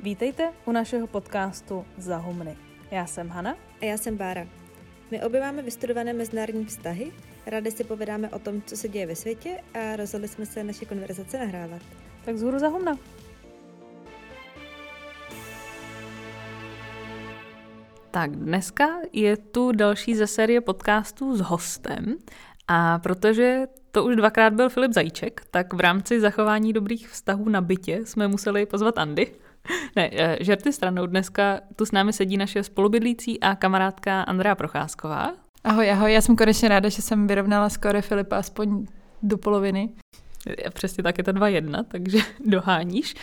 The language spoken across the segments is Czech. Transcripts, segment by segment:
Vítejte u našeho podcastu Zahumny. Já jsem Hana. A já jsem Bára. My obě máme vystudované mezinárodní vztahy, rádi si povídáme o tom, co se děje ve světě a rozhodli jsme se naše konverzace nahrávat. Tak zhůru Zahumna. Tak dneska je tu další ze série podcastů s hostem a protože to už dvakrát byl Filip Zajíček, tak v rámci zachování dobrých vztahů na bytě jsme museli pozvat Andy. Ne, eh, žerty stranou, dneska tu s námi sedí naše spolubydlící a kamarádka Andrea Procházková. Ahoj, ahoj, já jsem konečně ráda, že jsem vyrovnala skoro Filipa aspoň do poloviny. Přesně tak je to 2-1, takže doháníš.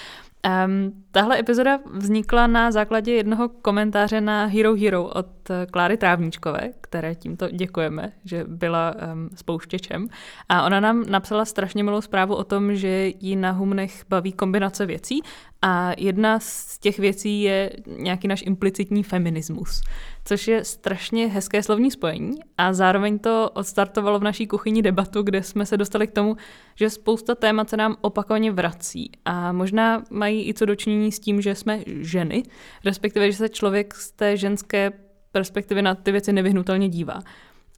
Um, tahle epizoda vznikla na základě jednoho komentáře na Hero Hero od eh, Kláry Trávníčkové, které tímto děkujeme, že byla um, spouštěčem. A ona nám napsala strašně milou zprávu o tom, že jí na Humnech baví kombinace věcí a jedna z těch věcí je nějaký náš implicitní feminismus, což je strašně hezké slovní spojení a zároveň to odstartovalo v naší kuchyni debatu, kde jsme se dostali k tomu, že spousta témat se nám opakovaně vrací a možná mají i co dočinění s tím, že jsme ženy, respektive, že se člověk z té ženské perspektivy na ty věci nevyhnutelně dívá.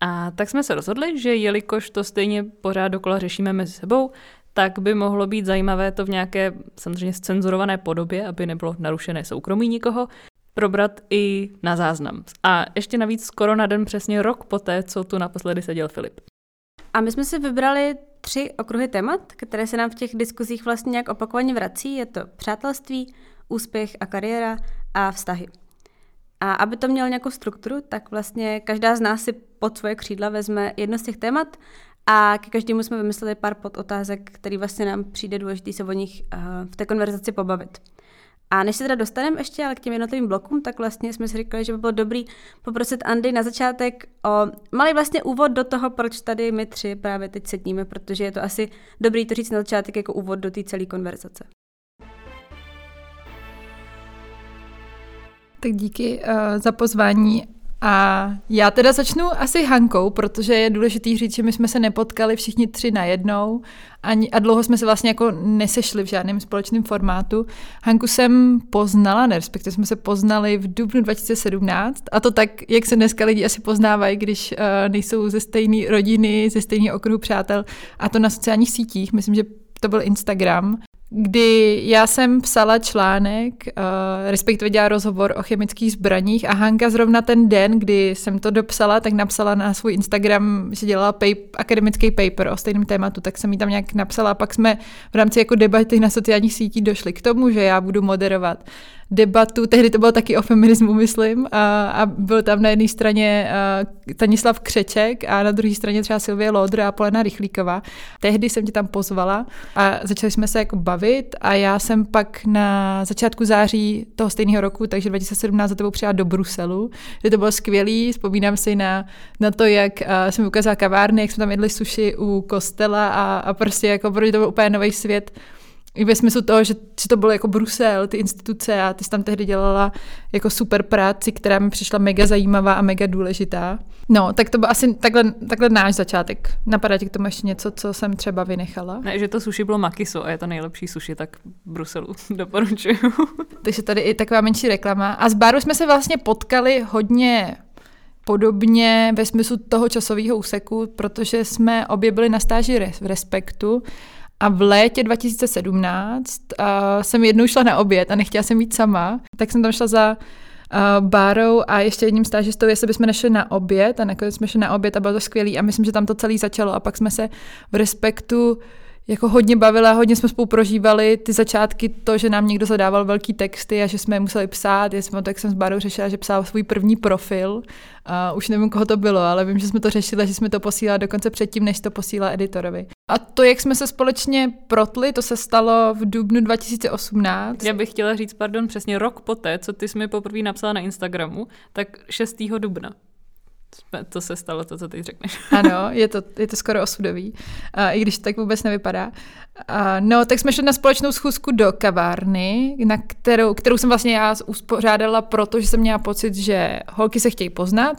A tak jsme se rozhodli, že jelikož to stejně pořád dokola řešíme mezi sebou, tak by mohlo být zajímavé to v nějaké samozřejmě scenzurované podobě, aby nebylo narušené soukromí nikoho, probrat i na záznam. A ještě navíc skoro na den přesně rok poté, co tu naposledy seděl Filip. A my jsme si vybrali tři okruhy témat, které se nám v těch diskuzích vlastně nějak opakovaně vrací. Je to přátelství, úspěch a kariéra a vztahy. A aby to mělo nějakou strukturu, tak vlastně každá z nás si pod svoje křídla vezme jedno z těch témat a ke každému jsme vymysleli pár podotázek, který vlastně nám přijde důležitý se o nich uh, v té konverzaci pobavit. A než se teda dostaneme ještě ale k těm jednotlivým blokům, tak vlastně jsme si říkali, že by bylo dobrý poprosit Andy na začátek o malý vlastně úvod do toho, proč tady my tři právě teď sedíme, protože je to asi dobrý to říct na začátek jako úvod do té celé konverzace. Tak díky uh, za pozvání a já teda začnu asi Hankou, protože je důležitý říct, že my jsme se nepotkali všichni tři najednou ani, a dlouho jsme se vlastně jako nesešli v žádném společném formátu. Hanku jsem poznala, respektive jsme se poznali v dubnu 2017 a to tak, jak se dneska lidi asi poznávají, když uh, nejsou ze stejné rodiny, ze stejného okruhu přátel a to na sociálních sítích. Myslím, že to byl Instagram kdy já jsem psala článek, uh, respektive dělala rozhovor o chemických zbraních a Hanka zrovna ten den, kdy jsem to dopsala, tak napsala na svůj Instagram, že dělala pap- akademický paper o stejném tématu, tak jsem jí tam nějak napsala a pak jsme v rámci jako debaty na sociálních sítích došli k tomu, že já budu moderovat debatu, tehdy to bylo taky o feminismu, myslím, a, a byl tam na jedné straně uh, Tanislav Křeček a na druhé straně třeba Silvie Lodr a Polena Rychlíková. Tehdy jsem tě tam pozvala a začali jsme se jako bavit a já jsem pak na začátku září toho stejného roku, takže 2017 za tebou přijela do Bruselu, kde to bylo skvělý, vzpomínám si na, na to, jak uh, jsem ukázala kavárny, jak jsme tam jedli suši u kostela a, a prostě jako, protože to byl úplně nový svět i ve smyslu toho, že, že to bylo jako Brusel, ty instituce a ty jsi tam tehdy dělala jako super práci, která mi přišla mega zajímavá a mega důležitá. No, tak to byl asi takhle, takhle náš začátek. Napadá ti k tomu ještě něco, co jsem třeba vynechala? Ne, že to sushi bylo makiso a je to nejlepší sushi, tak Bruselu doporučuju. Takže tady i taková menší reklama. A s Báru jsme se vlastně potkali hodně podobně ve smyslu toho časového úseku, protože jsme obě byli na stáži v Respektu a v létě 2017 uh, jsem jednou šla na oběd a nechtěla jsem jít sama, tak jsem tam šla za uh, Bárou a ještě jedním stážistou, jestli bychom nešli na oběd a nakonec jsme šli na oběd a bylo to skvělý a myslím, že tam to celé začalo a pak jsme se v Respektu jako hodně bavila, hodně jsme spolu prožívali ty začátky, to, že nám někdo zadával velký texty a že jsme je museli psát. Já jsem tak jsem s Barou řešila, že psala svůj první profil. A už nevím, koho to bylo, ale vím, že jsme to řešili, že jsme to posílali dokonce předtím, než to posílala editorovi. A to, jak jsme se společně protli, to se stalo v dubnu 2018. Já bych chtěla říct, pardon, přesně rok poté, co ty jsi mi poprvé napsala na Instagramu, tak 6. dubna to se stalo, to, co ty řekneš. Ano, je to, je to skoro osudový, a, i když to tak vůbec nevypadá. A, no, tak jsme šli na společnou schůzku do kavárny, na kterou, kterou jsem vlastně já uspořádala, protože jsem měla pocit, že holky se chtějí poznat,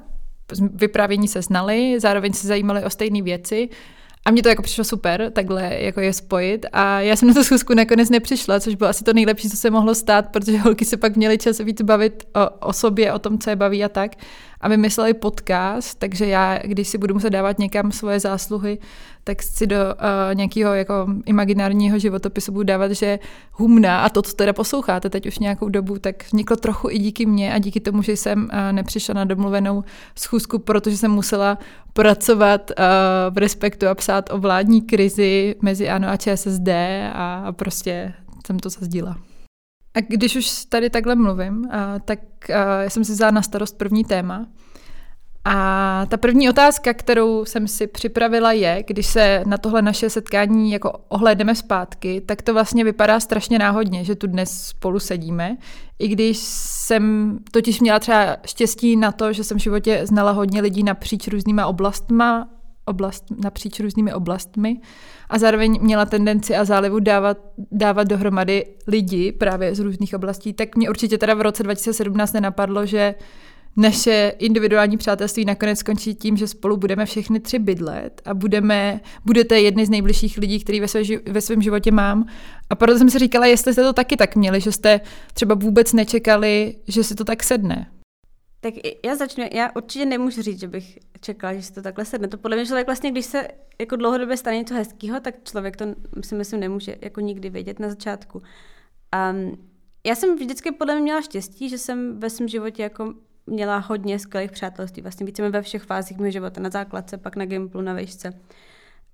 vyprávění se znali, zároveň se zajímaly o stejné věci A mně to jako přišlo super, takhle jako je spojit. A já jsem na tu schůzku nakonec nepřišla, což bylo asi to nejlepší, co se mohlo stát, protože holky se pak měly čas víc bavit o, o sobě, o tom, co je baví a tak a vymysleli podcast, takže já, když si budu muset dávat někam svoje zásluhy, tak si do uh, nějakého jako imaginárního životopisu budu dávat, že humna a to, co teda posloucháte teď už nějakou dobu, tak vzniklo trochu i díky mně a díky tomu, že jsem uh, nepřišla na domluvenou schůzku, protože jsem musela pracovat uh, v respektu a psát o vládní krizi mezi ANO a ČSSD a, prostě jsem to zazdila. A když už tady takhle mluvím, a, tak a, já jsem si vzala na starost první téma. A ta první otázka, kterou jsem si připravila je, když se na tohle naše setkání jako ohlédneme zpátky, tak to vlastně vypadá strašně náhodně, že tu dnes spolu sedíme. I když jsem totiž měla třeba štěstí na to, že jsem v životě znala hodně lidí napříč různýma oblastma, oblast, napříč různými oblastmi a zároveň měla tendenci a zálivu dávat, dávat dohromady lidi právě z různých oblastí, tak mě určitě teda v roce 2017 nenapadlo, že naše individuální přátelství nakonec skončí tím, že spolu budeme všechny tři bydlet a budeme, budete jedny z nejbližších lidí, který ve, své, ve svém životě mám. A proto jsem si říkala, jestli jste to taky tak měli, že jste třeba vůbec nečekali, že si to tak sedne. Tak já začnu. Já určitě nemůžu říct, že bych čekala, že se to takhle sedne. To podle mě člověk vlastně, když se jako dlouhodobě stane něco hezkého, tak člověk to si myslím nemůže jako nikdy vědět na začátku. Um, já jsem vždycky podle mě měla štěstí, že jsem ve svém životě jako měla hodně skvělých přátelství, vlastně více ve všech fázích mého života, na základce, pak na Gimplu, na vejšce.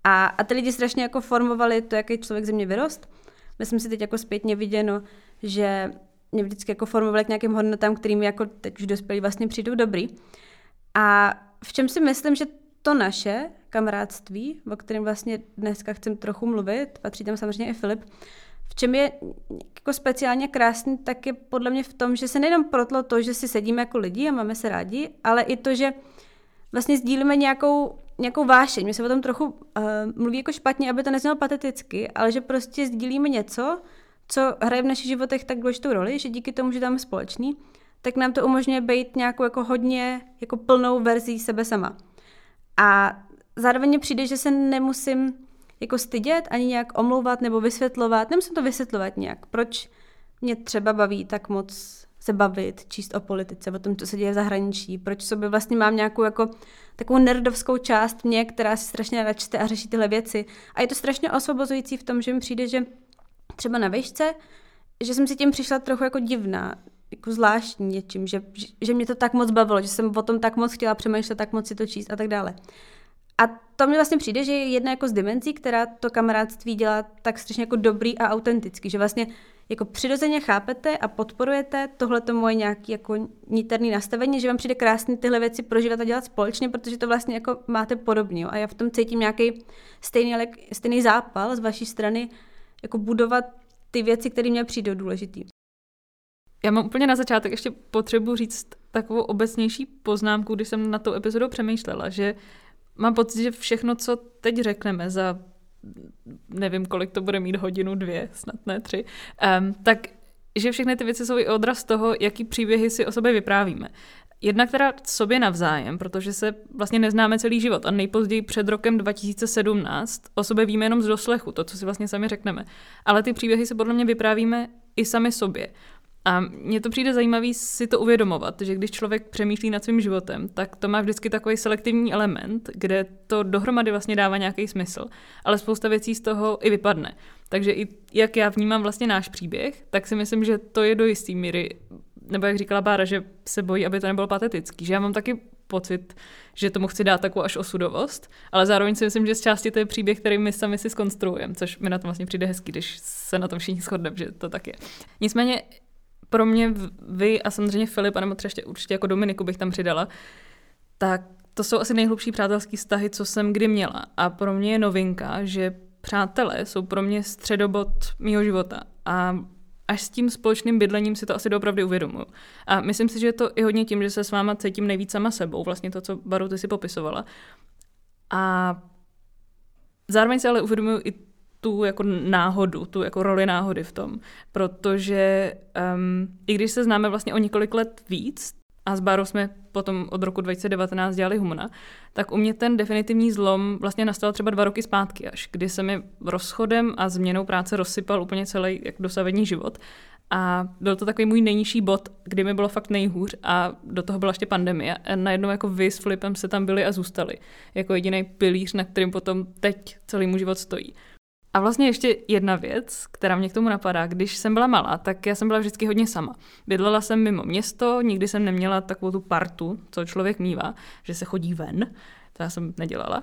A, a ty lidi strašně jako formovali to, jaký člověk ze mě vyrost. Myslím si teď jako zpětně viděno, že mě vždycky jako formovali k nějakým hodnotám, kterým jako teď už dospělí vlastně přijdou dobrý. A v čem si myslím, že to naše kamarádství, o kterém vlastně dneska chcem trochu mluvit, patří tam samozřejmě i Filip, v čem je jako speciálně krásný, tak je podle mě v tom, že se nejenom protlo to, že si sedíme jako lidi a máme se rádi, ale i to, že vlastně sdílíme nějakou, nějakou vášeň. My se o tom trochu uh, mluví jako špatně, aby to neznělo pateticky, ale že prostě sdílíme něco, co hraje v našich životech tak důležitou roli, že díky tomu, že tam společný, tak nám to umožňuje být nějakou jako hodně jako plnou verzí sebe sama. A zároveň mi přijde, že se nemusím jako stydět, ani nějak omlouvat nebo vysvětlovat. Nemusím to vysvětlovat nějak. Proč mě třeba baví tak moc se bavit, číst o politice, o tom, co se děje v zahraničí, proč sobě vlastně mám nějakou jako takovou nerdovskou část mě, která si strašně ráda čte a řeší tyhle věci. A je to strašně osvobozující v tom, že mi přijde, že třeba na vejšce, že jsem si tím přišla trochu jako divná, jako zvláštní něčím, že, že, mě to tak moc bavilo, že jsem o tom tak moc chtěla přemýšlet, tak moc si to číst a tak dále. A to mi vlastně přijde, že je jedna jako z dimenzí, která to kamarádství dělá tak strašně jako dobrý a autentický, že vlastně jako přirozeně chápete a podporujete tohle to moje nějaké jako niterné nastavení, že vám přijde krásný tyhle věci prožívat a dělat společně, protože to vlastně jako máte podobně. A já v tom cítím nějaký stejný, stejný zápal z vaší strany, jako budovat ty věci, které mě přijdou důležitý. Já mám úplně na začátek ještě potřebu říct takovou obecnější poznámku, když jsem na tou epizodou přemýšlela, že mám pocit, že všechno, co teď řekneme za nevím, kolik to bude mít hodinu, dvě, snad ne tři, um, tak že všechny ty věci jsou i odraz toho, jaký příběhy si o sobě vyprávíme. Jedna, která sobě navzájem, protože se vlastně neznáme celý život a nejpozději před rokem 2017 o sobě víme jenom z doslechu, to, co si vlastně sami řekneme. Ale ty příběhy si podle mě vyprávíme i sami sobě. A mně to přijde zajímavý si to uvědomovat, že když člověk přemýšlí nad svým životem, tak to má vždycky takový selektivní element, kde to dohromady vlastně dává nějaký smysl, ale spousta věcí z toho i vypadne. Takže i jak já vnímám vlastně náš příběh, tak si myslím, že to je do jisté míry, nebo jak říkala Bára, že se bojí, aby to nebylo patetický, že já mám taky pocit, že tomu chci dát takovou až osudovost, ale zároveň si myslím, že z části to je příběh, který my sami si skonstruujeme, což mi na tom vlastně přijde hezký, když se na tom všichni shodneme, že to tak je. Nicméně pro mě vy a samozřejmě Filip, a nebo třeba ještě určitě jako Dominiku bych tam přidala, tak to jsou asi nejhlubší přátelské vztahy, co jsem kdy měla. A pro mě je novinka, že přátelé jsou pro mě středobod mého života. A až s tím společným bydlením si to asi opravdu uvědomuju. A myslím si, že je to i hodně tím, že se s váma cítím nejvíc sama sebou, vlastně to, co Baru ty si popisovala. A zároveň si ale uvědomuju i tu jako náhodu, tu jako roli náhody v tom, protože um, i když se známe vlastně o několik let víc, a s Bárou jsme potom od roku 2019 dělali Humana, tak u mě ten definitivní zlom vlastně nastal třeba dva roky zpátky až, kdy se mi rozchodem a změnou práce rozsypal úplně celý jak dosavadní život. A byl to takový můj nejnižší bod, kdy mi bylo fakt nejhůř a do toho byla ještě pandemie. A najednou jako vy s Filipem se tam byli a zůstali. Jako jediný pilíř, na kterým potom teď celý můj život stojí. A vlastně ještě jedna věc, která mě k tomu napadá. Když jsem byla malá, tak já jsem byla vždycky hodně sama. Bydlela jsem mimo město, nikdy jsem neměla takovou tu partu, co člověk mívá, že se chodí ven. To já jsem nedělala.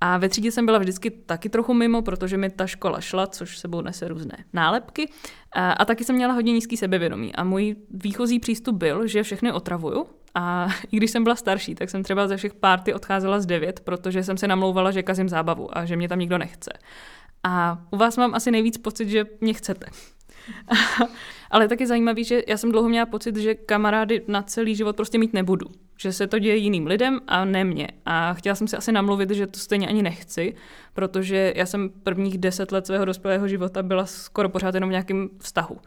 A ve třídě jsem byla vždycky taky trochu mimo, protože mi ta škola šla, což sebou nese různé nálepky. A, a taky jsem měla hodně nízký sebevědomí. A můj výchozí přístup byl, že všechny otravuju. A i když jsem byla starší, tak jsem třeba ze všech párty odcházela z devět, protože jsem se namlouvala, že kazím zábavu a že mě tam nikdo nechce. A u vás mám asi nejvíc pocit, že mě chcete. Ale taky zajímavý, že já jsem dlouho měla pocit, že kamarády na celý život prostě mít nebudu. Že se to děje jiným lidem a ne mně. A chtěla jsem si asi namluvit, že to stejně ani nechci, protože já jsem prvních deset let svého dospělého života byla skoro pořád jenom v nějakém vztahu.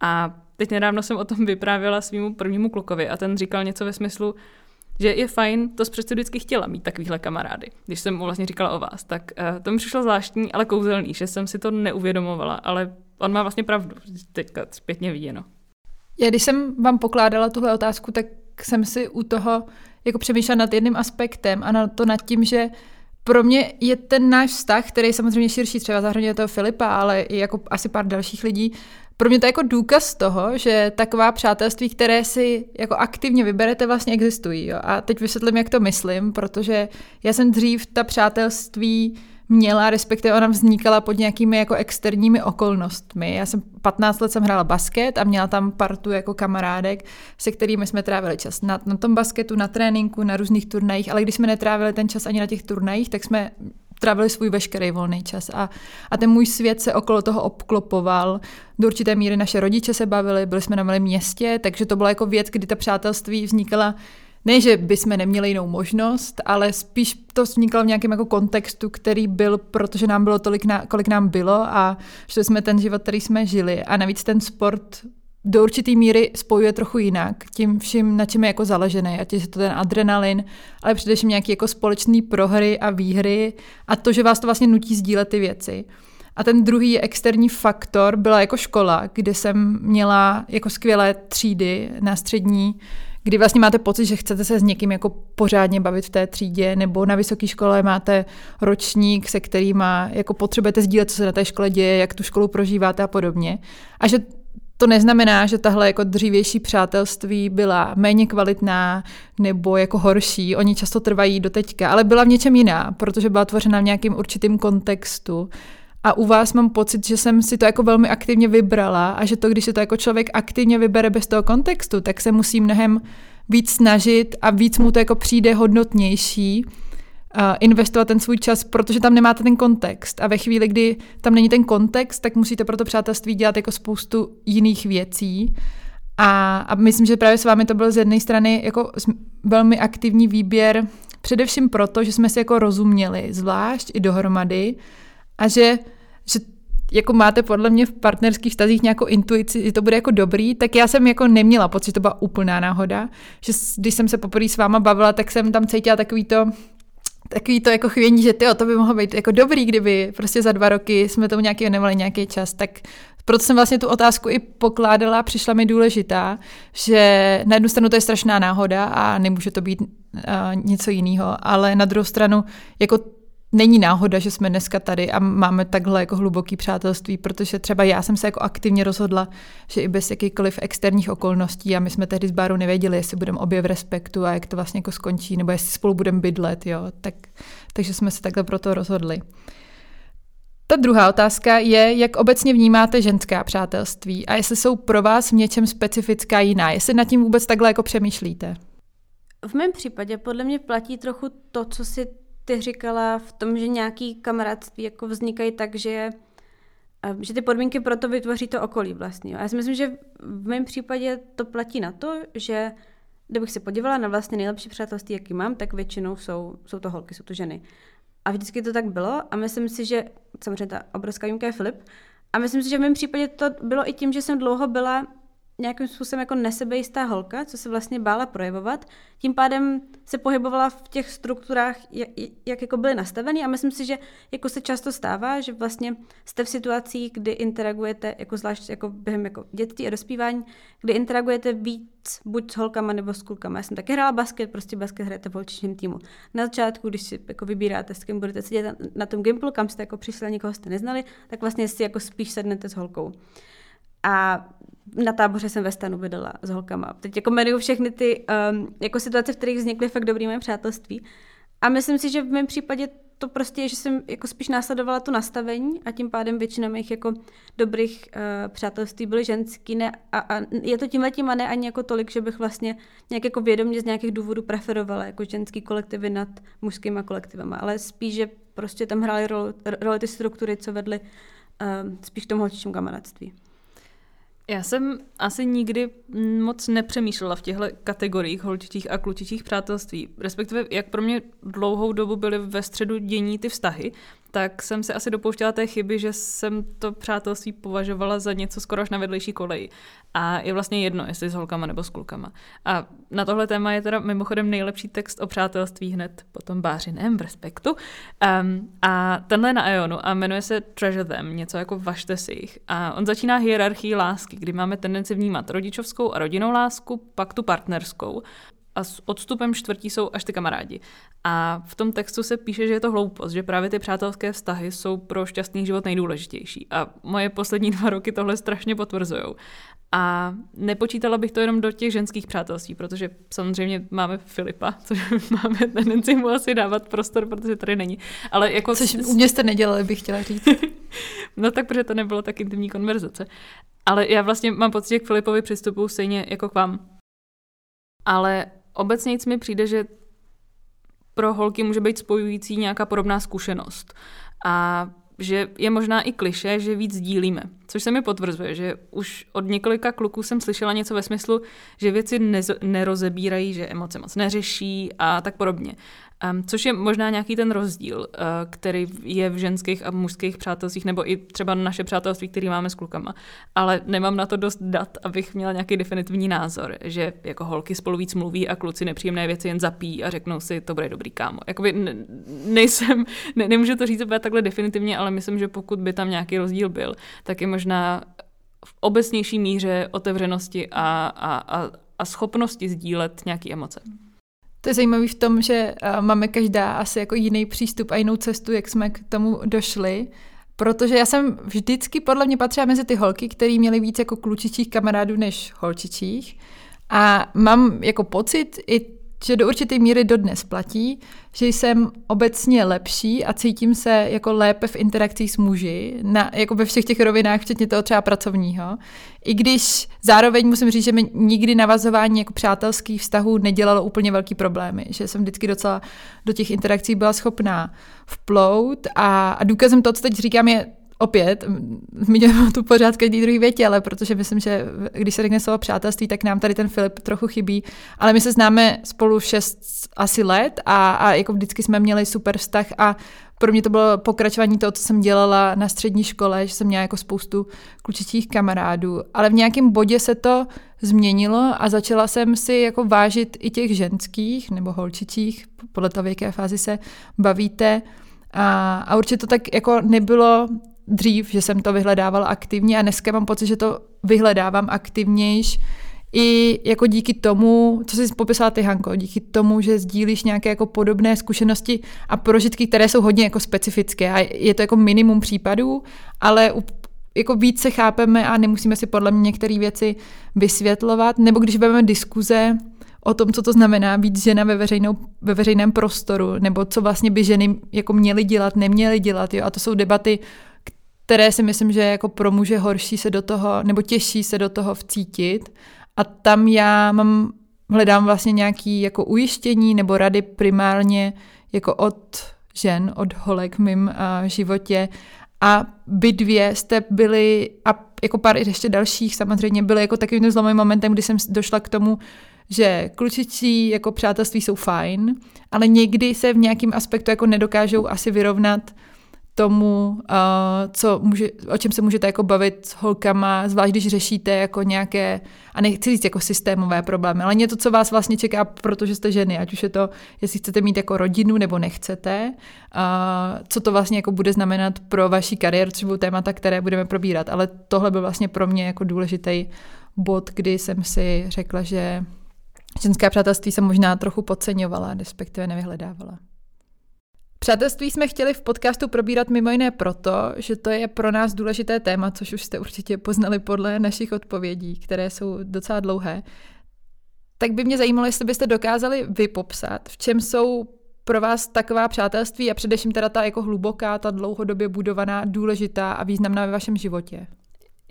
A teď nedávno jsem o tom vyprávěla svýmu prvnímu klukovi a ten říkal něco ve smyslu, že je fajn, to přece vždycky chtěla mít takovýhle kamarády. Když jsem mu vlastně říkala o vás, tak uh, to mi přišlo zvláštní, ale kouzelný, že jsem si to neuvědomovala, ale on má vlastně pravdu, teďka zpětně viděno. Já když jsem vám pokládala tuhle otázku, tak jsem si u toho jako přemýšlela nad jedním aspektem a na to nad tím, že pro mě je ten náš vztah, který je samozřejmě širší, třeba zahrnuje toho Filipa, ale i jako asi pár dalších lidí, pro mě to je jako důkaz toho, že taková přátelství, které si jako aktivně vyberete, vlastně existují. Jo? A teď vysvětlím, jak to myslím, protože já jsem dřív ta přátelství měla, respektive ona vznikala pod nějakými jako externími okolnostmi. Já jsem 15 let jsem hrála basket a měla tam partu jako kamarádek, se kterými jsme trávili čas na, na tom basketu, na tréninku, na různých turnajích, ale když jsme netrávili ten čas ani na těch turnajích, tak jsme trávili svůj veškerý volný čas a, a ten můj svět se okolo toho obklopoval. Do určité míry naše rodiče se bavili, byli jsme na malém městě, takže to byla jako věc, kdy ta přátelství vznikala ne, že bychom neměli jinou možnost, ale spíš to vzniklo v nějakém jako kontextu, který byl, protože nám bylo tolik, na, kolik nám bylo a že jsme ten život, který jsme žili. A navíc ten sport do určité míry spojuje trochu jinak, tím vším, na čem je jako založený, ať je to ten adrenalin, ale především nějaké jako společné prohry a výhry a to, že vás to vlastně nutí sdílet ty věci. A ten druhý externí faktor byla jako škola, kde jsem měla jako skvělé třídy na střední, kdy vlastně máte pocit, že chcete se s někým jako pořádně bavit v té třídě, nebo na vysoké škole máte ročník, se kterýma jako potřebujete sdílet, co se na té škole děje, jak tu školu prožíváte a podobně. A že to neznamená, že tahle jako dřívější přátelství byla méně kvalitná nebo jako horší. Oni často trvají do teďka, ale byla v něčem jiná, protože byla tvořena v nějakým určitým kontextu. A u vás mám pocit, že jsem si to jako velmi aktivně vybrala a že to, když se to jako člověk aktivně vybere bez toho kontextu, tak se musí mnohem víc snažit a víc mu to jako přijde hodnotnější investovat ten svůj čas, protože tam nemáte ten kontext. A ve chvíli, kdy tam není ten kontext, tak musíte pro to přátelství dělat jako spoustu jiných věcí. A, a myslím, že právě s vámi to byl z jedné strany jako velmi aktivní výběr, především proto, že jsme si jako rozuměli, zvlášť i dohromady, a že, že jako máte podle mě v partnerských vztazích nějakou intuici, že to bude jako dobrý, tak já jsem jako neměla pocit, že to byla úplná náhoda, že když jsem se poprvé s váma bavila, tak jsem tam cítila takový to, takový to jako chvění, že tyjo, to by mohlo být jako dobrý, kdyby prostě za dva roky jsme tomu nějaký věnovali nějaký čas, tak proto jsem vlastně tu otázku i pokládala, přišla mi důležitá, že na jednu stranu to je strašná náhoda a nemůže to být uh, něco jiného, ale na druhou stranu jako není náhoda, že jsme dneska tady a máme takhle jako hluboký přátelství, protože třeba já jsem se jako aktivně rozhodla, že i bez jakýchkoliv externích okolností a my jsme tehdy s Bárou nevěděli, jestli budeme obě v respektu a jak to vlastně jako skončí, nebo jestli spolu budeme bydlet, jo, tak, takže jsme se takhle proto rozhodli. Ta druhá otázka je, jak obecně vnímáte ženská přátelství a jestli jsou pro vás v něčem specifická jiná, jestli nad tím vůbec takhle jako přemýšlíte. V mém případě podle mě platí trochu to, co si ty říkala v tom, že nějaký kamarádství jako vznikají tak, že eh, že ty podmínky pro to vytvoří to okolí vlastně. A já si myslím, že v mém případě to platí na to, že kdybych se podívala na vlastně nejlepší přátelství, jaký mám, tak většinou jsou, jsou to holky, jsou to ženy. A vždycky to tak bylo a myslím si, že samozřejmě ta obrovská výjimka je Filip. A myslím si, že v mém případě to bylo i tím, že jsem dlouho byla nějakým způsobem jako nesebejistá holka, co se vlastně bála projevovat. Tím pádem se pohybovala v těch strukturách, jak, jak jako byly nastaveny a myslím si, že jako se často stává, že vlastně jste v situacích, kdy interagujete, jako zvlášť jako během jako dětství a dospívání, kdy interagujete víc buď s holkama nebo s klukama. Já jsem taky hrála basket, prostě basket hrajete v holčičním týmu. Na začátku, když si jako vybíráte, s kým budete sedět na, na tom gimplu, kam jste jako přišli nikoho jste neznali, tak vlastně si jako spíš sednete s holkou. A na táboře jsem ve stanu vydala s holkama. Teď jako jmenuju všechny ty um, jako situace, v kterých vznikly fakt dobrý mé přátelství. A myslím si, že v mém případě to prostě je, že jsem jako spíš následovala to nastavení a tím pádem většina mých jako dobrých uh, přátelství byly ženský ne, a, a je to tímhle tím a ne ani jako tolik, že bych vlastně nějak jako vědomě z nějakých důvodů preferovala jako ženský kolektivy nad mužskýma kolektivama, ale spíš, že prostě tam hrály roli, ty struktury, co vedly uh, spíš k tomu holčičímu kamarádství. Já jsem asi nikdy moc nepřemýšlela v těchto kategoriích holčičích a klučičích přátelství. Respektive, jak pro mě dlouhou dobu byly ve středu dění ty vztahy, tak jsem se asi dopouštěla té chyby, že jsem to přátelství považovala za něco skoro až na vedlejší koleji. A je vlastně jedno, jestli s holkama nebo s klukama. A na tohle téma je teda mimochodem nejlepší text o přátelství hned po tom bářiném v respektu. Um, a tenhle je na Ionu a jmenuje se Treasure Them, něco jako vašte si jich. A on začíná hierarchii lásky, kdy máme tendenci vnímat rodičovskou a rodinnou lásku, pak tu partnerskou a s odstupem čtvrtí jsou až ty kamarádi. A v tom textu se píše, že je to hloupost, že právě ty přátelské vztahy jsou pro šťastný život nejdůležitější. A moje poslední dva roky tohle strašně potvrzují. A nepočítala bych to jenom do těch ženských přátelství, protože samozřejmě máme Filipa, což máme tendenci mu asi dávat prostor, protože tady není. Ale jako... Což u mě jste nedělali, bych chtěla říct. no tak, protože to nebylo tak intimní konverzace. Ale já vlastně mám pocit, že k Filipovi přistupuju stejně jako k vám. Ale obecně mi přijde, že pro holky může být spojující nějaká podobná zkušenost. A že je možná i kliše, že víc sdílíme. Což se mi potvrzuje, že už od několika kluků jsem slyšela něco ve smyslu, že věci nerozebírají, že emoce moc neřeší a tak podobně. Um, což je možná nějaký ten rozdíl, uh, který je v ženských a mužských přátelstvích, nebo i třeba naše přátelství, které máme s klukama. Ale nemám na to dost dat, abych měla nějaký definitivní názor, že jako holky spolu víc mluví a kluci nepříjemné věci jen zapí a řeknou si, to bude dobrý kámo. Jakoby nejsem, ne, nemůžu to říct takhle definitivně, ale myslím, že pokud by tam nějaký rozdíl byl, tak je možná v obecnější míře otevřenosti a, a, a, a schopnosti sdílet nějaké emoce. To je zajímavé v tom, že máme každá asi jako jiný přístup a jinou cestu, jak jsme k tomu došli. Protože já jsem vždycky podle mě patřila mezi ty holky, které měly víc jako klučičích kamarádů než holčičích. A mám jako pocit i že do určité míry dodnes platí, že jsem obecně lepší a cítím se jako lépe v interakcích s muži, na, jako ve všech těch rovinách, včetně toho třeba pracovního. I když zároveň musím říct, že mi nikdy navazování jako přátelských vztahů nedělalo úplně velký problémy, že jsem vždycky docela do těch interakcí byla schopná vplout a, a důkazem toho, co teď říkám, je opět, zmiňujeme tu pořád každý druhý větě, ale protože myslím, že když se řekne slovo přátelství, tak nám tady ten Filip trochu chybí. Ale my se známe spolu šest asi let a, a jako vždycky jsme měli super vztah a pro mě to bylo pokračování toho, co jsem dělala na střední škole, že jsem měla jako spoustu klučičích kamarádů, ale v nějakém bodě se to změnilo a začala jsem si jako vážit i těch ženských nebo holčičích, podle toho, v jaké fázi se bavíte. A, a určitě to tak jako nebylo dřív, že jsem to vyhledávala aktivně a dneska mám pocit, že to vyhledávám aktivnějš i jako díky tomu, co jsi popisala ty, Hanko, díky tomu, že sdílíš nějaké jako podobné zkušenosti a prožitky, které jsou hodně jako specifické a je to jako minimum případů, ale jako víc se chápeme a nemusíme si podle mě některé věci vysvětlovat, nebo když budeme diskuze o tom, co to znamená být žena ve, veřejnou, ve veřejném prostoru, nebo co vlastně by ženy jako měly dělat, neměly dělat, jo? a to jsou debaty které si myslím, že jako pro muže horší se do toho, nebo těžší se do toho vcítit. A tam já mám, hledám vlastně nějaký jako ujištění nebo rady primárně jako od žen, od holek v mém uh, životě. A vy dvě jste byli, a jako pár ještě dalších samozřejmě, byly jako takovým zlomovým momentem, kdy jsem došla k tomu, že klučičí jako přátelství jsou fajn, ale někdy se v nějakém aspektu jako nedokážou asi vyrovnat tomu, uh, co může, o čem se můžete jako bavit s holkama, zvlášť když řešíte jako nějaké, a nechci říct jako systémové problémy, ale něco, co vás vlastně čeká, protože jste ženy, ať už je to, jestli chcete mít jako rodinu nebo nechcete, uh, co to vlastně jako bude znamenat pro vaši kariéru, což budou témata, které budeme probírat, ale tohle byl vlastně pro mě jako důležitý bod, kdy jsem si řekla, že ženská přátelství jsem možná trochu podceňovala, respektive nevyhledávala. Přátelství jsme chtěli v podcastu probírat mimo jiné proto, že to je pro nás důležité téma, což už jste určitě poznali podle našich odpovědí, které jsou docela dlouhé. Tak by mě zajímalo, jestli byste dokázali vypopsat, v čem jsou pro vás taková přátelství a především teda ta jako hluboká, ta dlouhodobě budovaná, důležitá a významná ve vašem životě.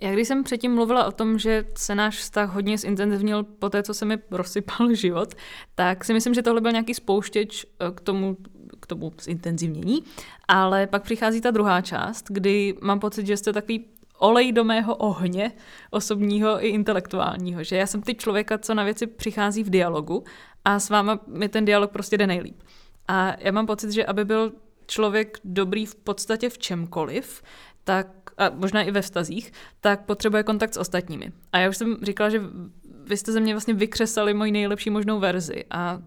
Já když jsem předtím mluvila o tom, že se náš vztah hodně zintenzivnil po té, co se mi rozsypal život, tak si myslím, že tohle byl nějaký spouštěč eh, k tomu, k tomu zintenzivnění. Ale pak přichází ta druhá část, kdy mám pocit, že jste takový olej do mého ohně, osobního i intelektuálního. Že já jsem typ člověka, co na věci přichází v dialogu a s váma mi ten dialog prostě jde nejlíp. A já mám pocit, že aby byl člověk dobrý v podstatě v čemkoliv, tak, a možná i ve vztazích, tak potřebuje kontakt s ostatními. A já už jsem říkala, že vy jste ze mě vlastně vykřesali moji nejlepší možnou verzi a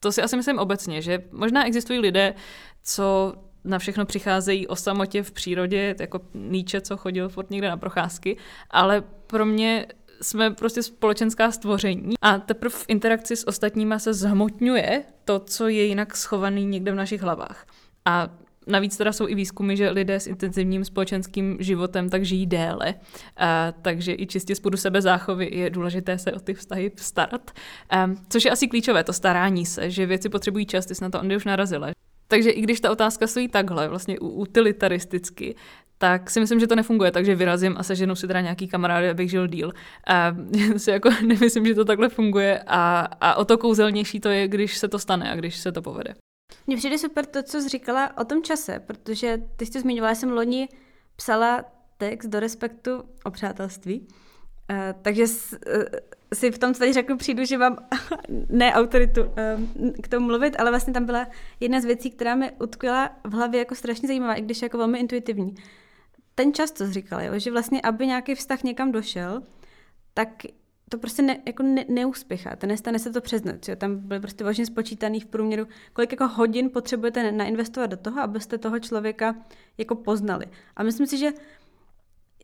to si asi myslím obecně, že možná existují lidé, co na všechno přicházejí o samotě v přírodě, jako Nietzsche, co chodil furt někde na procházky, ale pro mě jsme prostě společenská stvoření a teprve v interakci s ostatníma se zhmotňuje to, co je jinak schovaný někde v našich hlavách. A Navíc teda jsou i výzkumy, že lidé s intenzivním společenským životem tak žijí déle, a, takže i čistě z sebe záchovy je důležité se o ty vztahy starat. A, což je asi klíčové, to starání se, že věci potřebují čas, ty jsi na to Andy už narazila. Takže i když ta otázka stojí takhle, vlastně utilitaristicky, tak si myslím, že to nefunguje, takže vyrazím a seženu si teda nějaký kamarády, abych žil díl. A si jako nemyslím, že to takhle funguje a, a o to kouzelnější to je, když se to stane a když se to povede. Mně přijde super to, co jsi říkala o tom čase, protože ty jsi to zmiňovala, jsem loni psala text do respektu o přátelství, uh, takže s, uh, si v tom, co tady řeknu, přijdu, že mám ne autoritu uh, k tomu mluvit, ale vlastně tam byla jedna z věcí, která mi utkvěla v hlavě jako strašně zajímavá, i když jako velmi intuitivní. Ten čas, co jsi říkala, jo, že vlastně, aby nějaký vztah někam došel, tak to prostě ne, jako ne, neúspěchá, to nestane se to přes noc. Jo? Tam byly prostě vážně spočítaný v průměru, kolik jako hodin potřebujete nainvestovat do toho, abyste toho člověka jako poznali. A myslím si, že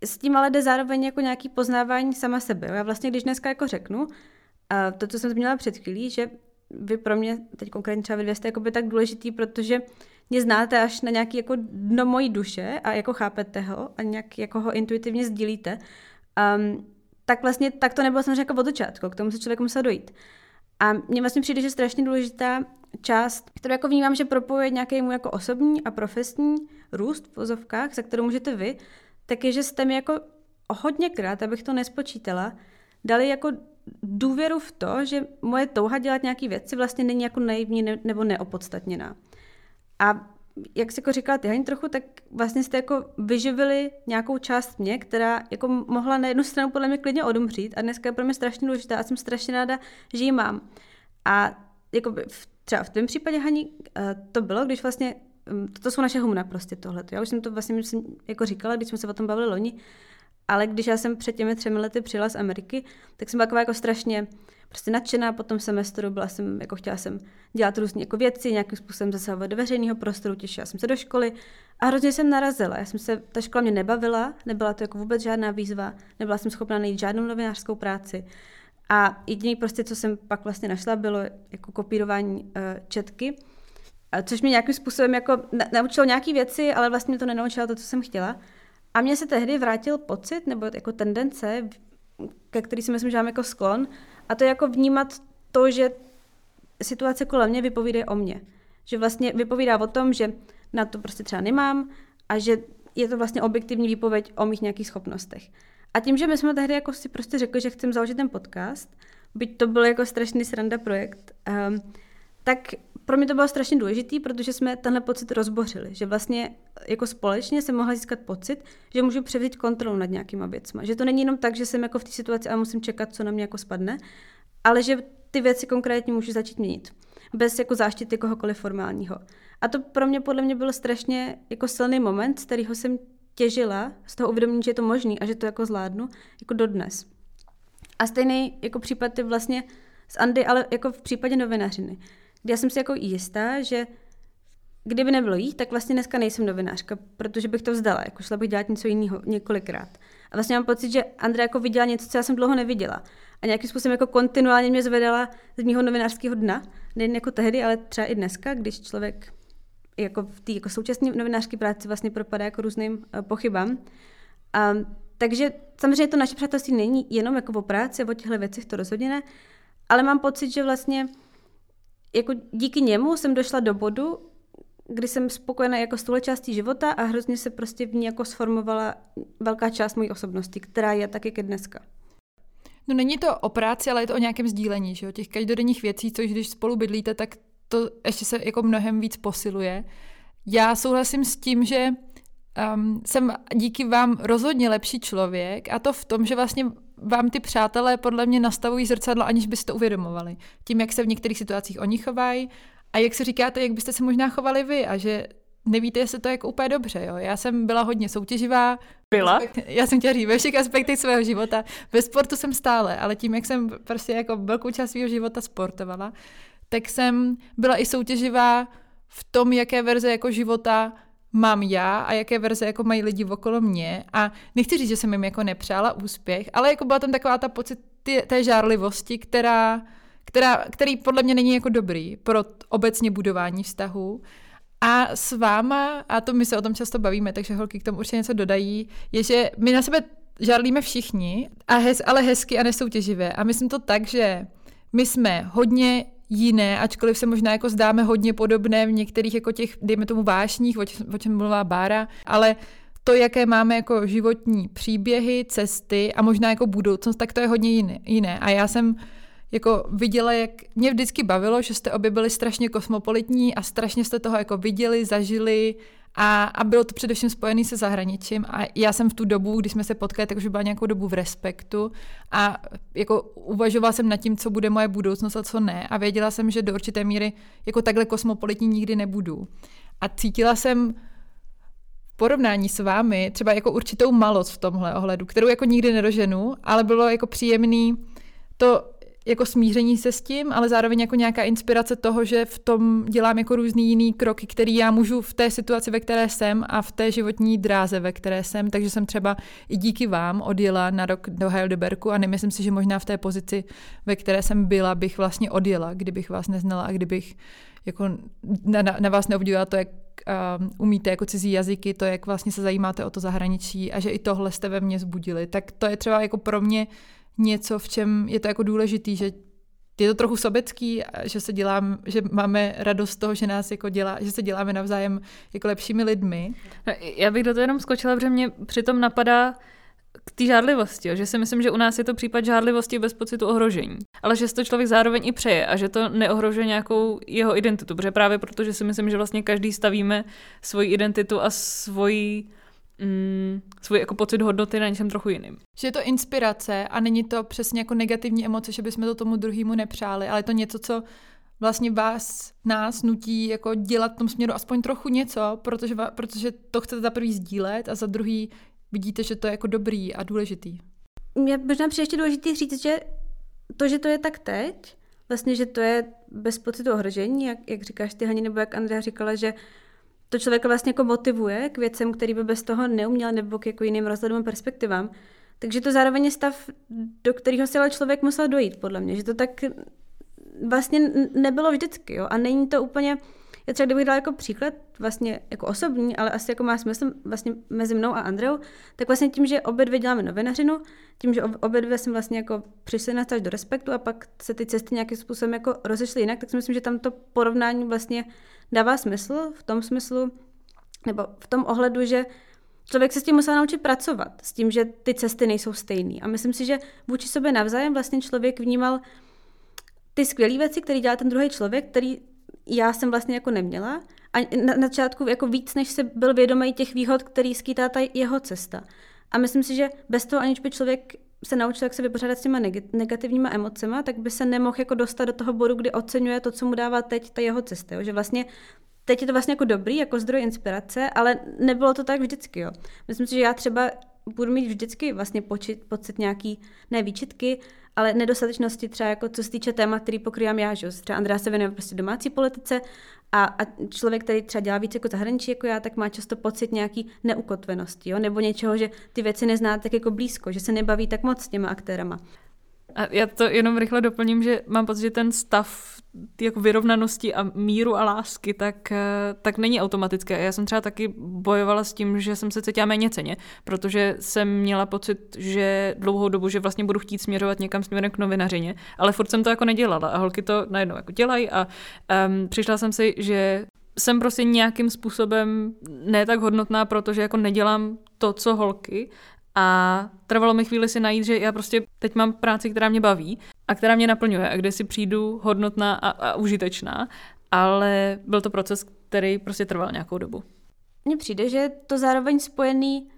s tím ale jde zároveň jako nějaký poznávání sama sebe. Já vlastně, když dneska jako řeknu, a to, co jsem zmínila před chvílí, že vy pro mě, teď konkrétně třeba vy dvě jste tak důležitý, protože mě znáte až na nějaký jako dno mojí duše a jako chápete ho a nějak jako ho intuitivně sdílíte. Um, tak vlastně tak to nebylo samozřejmě jako od začátku, k tomu se člověk musel dojít. A mně vlastně přijde, že strašně důležitá část, kterou jako vnímám, že propojuje nějaký můj jako osobní a profesní růst v vozovkách, za kterou můžete vy, tak je, že jste mi jako hodněkrát, abych to nespočítala, dali jako důvěru v to, že moje touha dělat nějaké věci vlastně není jako naivní nebo neopodstatněná. A jak jsi jako říkala ty, Hani, trochu, tak vlastně jste jako vyživili nějakou část mě, která jako mohla na jednu stranu podle mě klidně odumřít a dneska je pro mě strašně důležitá a jsem strašně ráda, že ji mám. A jako v, třeba v tvém případě, Hani, eh, to bylo, když vlastně, mm, to, jsou naše humna prostě tohle. Já už jsem to vlastně myslím, jako říkala, když jsme se o tom bavili loni, ale když já jsem před těmi třemi lety přijela z Ameriky, tak jsem byla taková jako strašně prostě nadšená po tom semestru, byla jsem, jako chtěla jsem dělat různé jako věci, nějakým způsobem zasahovat do veřejného prostoru, těšila jsem se do školy a hrozně jsem narazila. Já jsem se, ta škola mě nebavila, nebyla to jako vůbec žádná výzva, nebyla jsem schopná najít žádnou novinářskou práci. A jediný prostě, co jsem pak vlastně našla, bylo jako kopírování uh, četky, což mě nějakým způsobem jako naučilo nějaké věci, ale vlastně mě to nenaučilo to, co jsem chtěla. A mně se tehdy vrátil pocit nebo jako tendence, ke který si myslím, že mám jako sklon, a to je jako vnímat to, že situace kolem mě vypovídá o mně. Že vlastně vypovídá o tom, že na to prostě třeba nemám a že je to vlastně objektivní výpověď o mých nějakých schopnostech. A tím, že my jsme tehdy jako si prostě řekli, že chceme založit ten podcast, byť to byl jako strašný sranda projekt, um, tak pro mě to bylo strašně důležitý, protože jsme tenhle pocit rozbořili, že vlastně jako společně se mohla získat pocit, že můžu převzít kontrolu nad nějakýma věcma. Že to není jenom tak, že jsem jako v té situaci a musím čekat, co na mě jako spadne, ale že ty věci konkrétně můžu začít měnit. Bez jako záštity kohokoliv formálního. A to pro mě podle mě byl strašně jako silný moment, z kterého jsem těžila, z toho uvědomění, že je to možný a že to jako zvládnu, jako dodnes. A stejný jako případ je vlastně s Andy, ale jako v případě novinařiny. Kdy já jsem si jako jistá, že kdyby nebylo jí, tak vlastně dneska nejsem novinářka, protože bych to vzdala, jako šla bych dělat něco jiného několikrát. A vlastně mám pocit, že Andrea jako viděla něco, co já jsem dlouho neviděla. A nějakým způsobem jako kontinuálně mě zvedala z mého novinářského dna, nejen jako tehdy, ale třeba i dneska, když člověk jako v té jako současné novinářské práci vlastně propadá jako různým uh, pochybám. A, takže samozřejmě to naše přátelství není jenom jako o práci o těchto věcech, to rozhodně ne, ale mám pocit, že vlastně jako díky němu jsem došla do bodu, kdy jsem spokojená jako s touhle částí života a hrozně se prostě v ní jako sformovala velká část mojí osobnosti, která je tak, jak je dneska. No není to o práci, ale je to o nějakém sdílení, že jo? těch každodenních věcí, což když spolu bydlíte, tak to ještě se jako mnohem víc posiluje. Já souhlasím s tím, že um, jsem díky vám rozhodně lepší člověk a to v tom, že vlastně vám ty přátelé podle mě nastavují zrcadlo, aniž byste to uvědomovali. Tím, jak se v některých situacích oni chovají a jak se říkáte, jak byste se možná chovali vy a že nevíte, jestli to je jako úplně dobře. Jo? Já jsem byla hodně soutěživá. Byla? Já jsem chtěla říct, ve všech aspektech svého života. Ve sportu jsem stále, ale tím, jak jsem prostě jako velkou část svého života sportovala, tak jsem byla i soutěživá v tom, jaké verze jako života mám já a jaké verze jako mají lidi okolo mě. A nechci říct, že jsem jim jako nepřála úspěch, ale jako byla tam taková ta pocit té žárlivosti, která, která, který podle mě není jako dobrý pro obecně budování vztahu. A s váma, a to my se o tom často bavíme, takže holky k tomu určitě něco dodají, je, že my na sebe žárlíme všichni, a hez, ale hezky a nesoutěživě. A myslím to tak, že my jsme hodně jiné, ačkoliv se možná jako zdáme hodně podobné v některých jako těch, dejme tomu vášních, o čem, mluvila Bára, ale to, jaké máme jako životní příběhy, cesty a možná jako budoucnost, tak to je hodně jiné. jiné. A já jsem jako viděla, jak mě vždycky bavilo, že jste obě byli strašně kosmopolitní a strašně jste toho jako viděli, zažili a, a bylo to především spojené se zahraničím. A já jsem v tu dobu, když jsme se potkali, tak už byla nějakou dobu v respektu. A jako uvažovala jsem nad tím, co bude moje budoucnost a co ne. A věděla jsem, že do určité míry jako takhle kosmopolitní nikdy nebudu. A cítila jsem v porovnání s vámi třeba jako určitou malost v tomhle ohledu, kterou jako nikdy nedoženu, ale bylo jako příjemný to jako smíření se s tím, ale zároveň jako nějaká inspirace toho, že v tom dělám jako různý jiný kroky, který já můžu v té situaci, ve které jsem a v té životní dráze, ve které jsem, takže jsem třeba i díky vám odjela na rok do Heidelbergu a nemyslím si, že možná v té pozici, ve které jsem byla, bych vlastně odjela, kdybych vás neznala a kdybych jako na, na, na vás neobdivovala to, jak uh, umíte jako cizí jazyky, to, jak vlastně se zajímáte o to zahraničí a že i tohle jste ve mně zbudili, tak to je třeba jako pro mě něco, v čem je to jako důležitý, že je to trochu sobecký, že se dělám, že máme radost z toho, že nás jako dělá, že se děláme navzájem jako lepšími lidmi. No, já bych do toho jenom skočila, protože mě přitom napadá k té žádlivosti, že si myslím, že u nás je to případ žádlivosti bez pocitu ohrožení. Ale že si to člověk zároveň i přeje a že to neohrožuje nějakou jeho identitu, protože právě protože si myslím, že vlastně každý stavíme svoji identitu a svoji mm, svůj jako pocit hodnoty na něčem trochu jiným. Že je to inspirace a není to přesně jako negativní emoce, že bychom to tomu druhému nepřáli, ale je to něco, co vlastně vás, nás nutí jako dělat v tom směru aspoň trochu něco, protože, protože to chcete za prvý sdílet a za druhý vidíte, že to je jako dobrý a důležitý. Mě možná přijde ještě důležité říct, že to, že to je tak teď, vlastně, že to je bez pocitu ohrožení, jak, jak říkáš ty Hani, nebo jak Andrea říkala, že to člověka vlastně jako motivuje k věcem, který by bez toho neuměl, nebo k jako jiným rozhledům a perspektivám. Takže to zároveň je stav, do kterého si ale člověk musel dojít, podle mě. Že to tak vlastně nebylo vždycky. Jo? A není to úplně, já třeba kdybych dala jako příklad, vlastně jako osobní, ale asi jako má smysl vlastně mezi mnou a Andreou, tak vlastně tím, že obě dvě děláme novinařinu, tím, že obě dvě jsme vlastně jako přišli na do respektu a pak se ty cesty nějakým způsobem jako rozešly jinak, tak si myslím, že tam to porovnání vlastně dává smysl v tom smyslu, nebo v tom ohledu, že člověk se s tím musel naučit pracovat, s tím, že ty cesty nejsou stejné. A myslím si, že vůči sobě navzájem vlastně člověk vnímal ty skvělé věci, které dělá ten druhý člověk, který já jsem vlastně jako neměla. A na, začátku jako víc, než se byl vědomý těch výhod, který skýtá ta jeho cesta. A myslím si, že bez toho, aniž by člověk se naučil, jak se vypořádat s těma negativníma emocema, tak by se nemohl jako dostat do toho bodu, kdy oceňuje to, co mu dává teď ta jeho cesta. Jo? Že vlastně teď je to vlastně jako dobrý, jako zdroj inspirace, ale nebylo to tak vždycky. Jo? Myslím si, že já třeba budu mít vždycky vlastně počit, pocit nějaký, ne výčitky, ale nedostatečnosti třeba jako co se týče témat, který pokrývám já, že? třeba Andrea se věnuje prostě domácí politice a, a člověk, který třeba dělá víc jako zahraničí jako já, tak má často pocit nějaký neukotvenosti, jo? nebo něčeho, že ty věci nezná tak jako blízko, že se nebaví tak moc s těma aktérama. A já to jenom rychle doplním, že mám pocit, že ten stav jako vyrovnanosti a míru a lásky, tak, eh, tak není automatické. Já jsem třeba taky bojovala s tím, že jsem se cítila méně ceně, protože jsem měla pocit, že dlouhou dobu, že vlastně budu chtít směřovat někam směrem k novinařině, ale furt jsem to jako nedělala a holky to najednou jako dělají a um, přišla jsem si, že jsem prostě nějakým způsobem ne tak hodnotná, protože jako nedělám to, co holky a trvalo mi chvíli si najít, že já prostě teď mám práci, která mě baví a která mě naplňuje a kde si přijdu hodnotná a, a užitečná, ale byl to proces, který prostě trval nějakou dobu. Mně přijde, že to zároveň spojený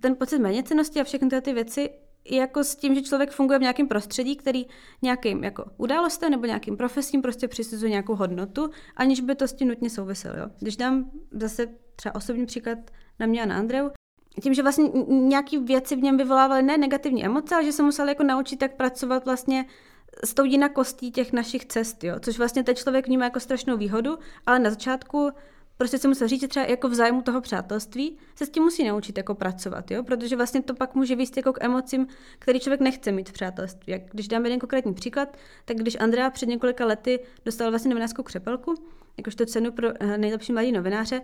ten pocit méněcenosti a všechny ty věci jako s tím, že člověk funguje v nějakém prostředí, který nějakým jako událostem nebo nějakým profesím prostě přisuzuje nějakou hodnotu, aniž by to s tím nutně souviselo. Když dám zase třeba osobní příklad na mě a na Andreu, tím, že vlastně nějaké věci v něm vyvolávaly ne negativní emoce, ale že se musel jako naučit tak pracovat vlastně s tou jinakostí těch našich cest, jo? což vlastně ten člověk vnímá jako strašnou výhodu, ale na začátku prostě se musel říct, že třeba jako v zájmu toho přátelství se s tím musí naučit jako pracovat, jo? protože vlastně to pak může výst jako k emocím, který člověk nechce mít v přátelství. Jak když dám jeden konkrétní příklad, tak když Andrea před několika lety dostal vlastně novinářskou křepelku, jakožto cenu pro eh, nejlepší mladý novináře,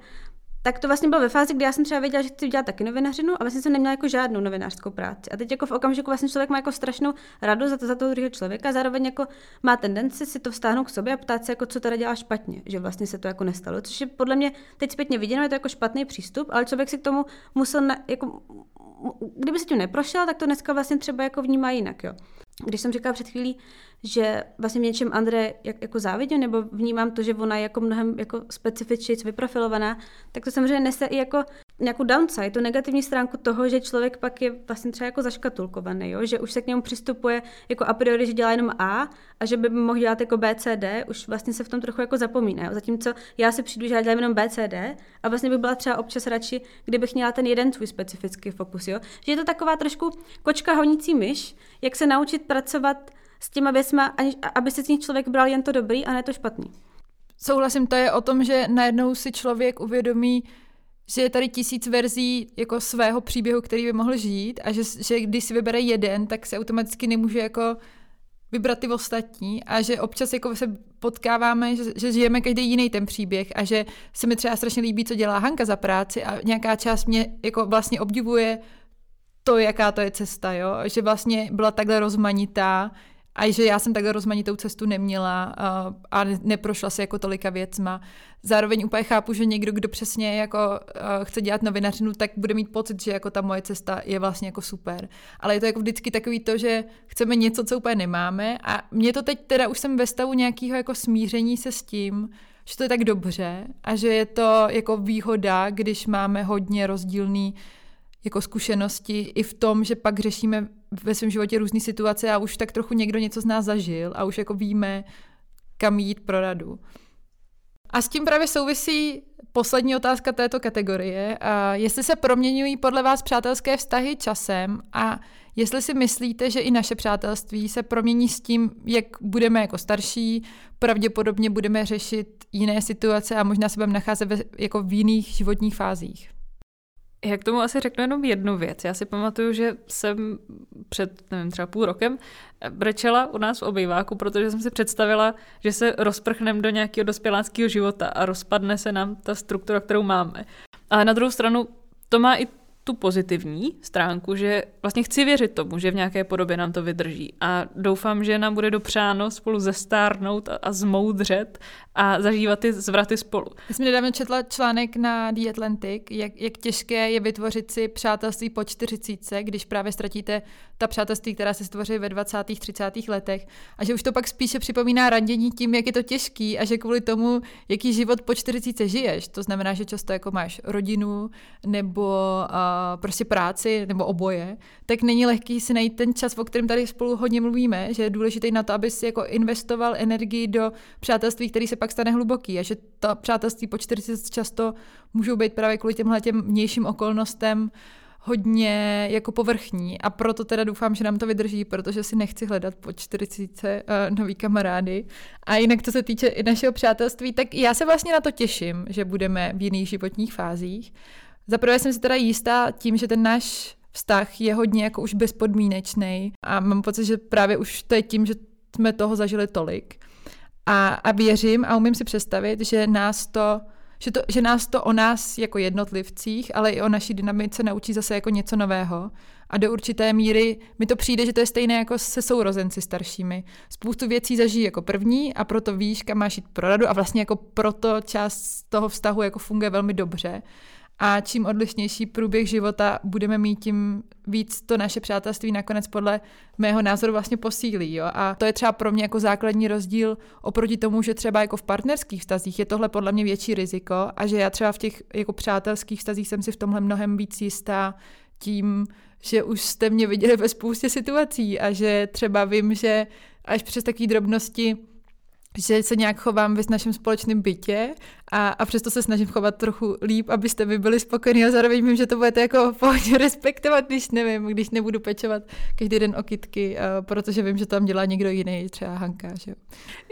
tak to vlastně bylo ve fázi, kdy já jsem třeba věděla, že chci dělat taky novinařinu a vlastně jsem neměla jako žádnou novinářskou práci. A teď jako v okamžiku vlastně člověk má jako strašnou radost za, to, za toho druhého člověka zároveň jako má tendenci si to vztáhnout k sobě a ptát se, jako co teda dělá špatně, že vlastně se to jako nestalo. Což je podle mě teď zpětně viděno, je to jako špatný přístup, ale člověk si k tomu musel, na, jako, kdyby se tím neprošel, tak to dneska vlastně třeba jako vnímá jinak. Jo. Když jsem říkala před chvílí, že vlastně v něčem Andre jak, jako závidím, nebo vnímám to, že ona je jako mnohem jako specifičně vyprofilovaná, tak to samozřejmě nese i jako nějakou downside, tu negativní stránku toho, že člověk pak je vlastně třeba jako zaškatulkovaný, jo? že už se k němu přistupuje jako a priori, že dělá jenom A a že by mohl dělat jako B, C, D, už vlastně se v tom trochu jako zapomíná. Jo? Zatímco já si přijdu, že já dělám jenom B, C, D a vlastně bych byla třeba občas radši, kdybych měla ten jeden svůj specifický fokus. Jo? Že je to taková trošku kočka honící myš, jak se naučit pracovat s těma věcma, aby se z nich člověk bral jen to dobrý a ne to špatný. Souhlasím, to je o tom, že najednou si člověk uvědomí, že je tady tisíc verzí jako svého příběhu, který by mohl žít a že, že když si vybere jeden, tak se automaticky nemůže jako vybrat ty ostatní a že občas jako se potkáváme, že, že žijeme každý jiný ten příběh a že se mi třeba strašně líbí, co dělá Hanka za práci a nějaká část mě jako vlastně obdivuje to, jaká to je cesta, jo? že vlastně byla takhle rozmanitá, a že já jsem takhle rozmanitou cestu neměla a, a neprošla se jako tolika věcma. Zároveň úplně chápu, že někdo, kdo přesně jako chce dělat novinařinu, tak bude mít pocit, že jako ta moje cesta je vlastně jako super. Ale je to jako vždycky takový to, že chceme něco, co úplně nemáme a mě to teď teda už jsem ve stavu nějakého jako smíření se s tím, že to je tak dobře a že je to jako výhoda, když máme hodně rozdílný jako zkušenosti i v tom, že pak řešíme ve svém životě různé situace a už tak trochu někdo něco z nás zažil a už jako víme, kam jít pro radu. A s tím právě souvisí poslední otázka této kategorie. A jestli se proměňují podle vás přátelské vztahy časem a jestli si myslíte, že i naše přátelství se promění s tím, jak budeme jako starší, pravděpodobně budeme řešit jiné situace a možná se budeme nacházet ve, jako v jiných životních fázích. Já k tomu asi řeknu jenom jednu věc. Já si pamatuju, že jsem před, nevím, třeba půl rokem brečela u nás v obýváku, protože jsem si představila, že se rozprchneme do nějakého dospěláckého života a rozpadne se nám ta struktura, kterou máme. Ale na druhou stranu to má i tu pozitivní stránku, že vlastně chci věřit tomu, že v nějaké podobě nám to vydrží a doufám, že nám bude dopřáno spolu zestárnout a, a zmoudřet a zažívat ty zvraty spolu. Já jsem nedávno četla článek na The Atlantic, jak, jak těžké je vytvořit si přátelství po 40, když právě ztratíte ta přátelství, která se stvoří ve 20. 30. letech a že už to pak spíše připomíná randění tím, jak je to těžký a že kvůli tomu, jaký život po 40 žiješ, to znamená, že často jako máš rodinu nebo uh, prostě práci nebo oboje, tak není lehký si najít ten čas, o kterém tady spolu hodně mluvíme, že je důležitý na to, aby si jako investoval energii do přátelství, který se pak stane hluboký a že to přátelství po 40 často můžou být právě kvůli těmhle těm vnějším okolnostem hodně jako povrchní a proto teda doufám, že nám to vydrží, protože si nechci hledat po 40 uh, nový kamarády. A jinak, co se týče i našeho přátelství, tak já se vlastně na to těším, že budeme v jiných životních fázích. Zaprvé jsem si teda jistá tím, že ten náš vztah je hodně jako už bezpodmínečný a mám pocit, že právě už to je tím, že jsme toho zažili tolik. A, a věřím a umím si představit, že nás to že, to, že nás to o nás jako jednotlivcích, ale i o naší dynamice naučí zase jako něco nového. A do určité míry mi to přijde, že to je stejné jako se sourozenci staršími. Spoustu věcí zažijí jako první a proto víš, kam máš jít pro radu a vlastně jako proto část toho vztahu jako funguje velmi dobře. A čím odlišnější průběh života budeme mít, tím víc to naše přátelství nakonec podle mého názoru vlastně posílí. Jo? A to je třeba pro mě jako základní rozdíl oproti tomu, že třeba jako v partnerských vztazích je tohle podle mě větší riziko a že já třeba v těch jako přátelských vztazích jsem si v tomhle mnohem víc jistá tím, že už jste mě viděli ve spoustě situací a že třeba vím, že až přes takové drobnosti že se nějak chovám v našem společném bytě a, a přesto se snažím chovat trochu líp, abyste vy byli spokojení a zároveň vím, že to budete jako pohodě respektovat, když nevím, když nebudu pečovat každý den o kytky, protože vím, že tam dělá někdo jiný, třeba Hanka, že.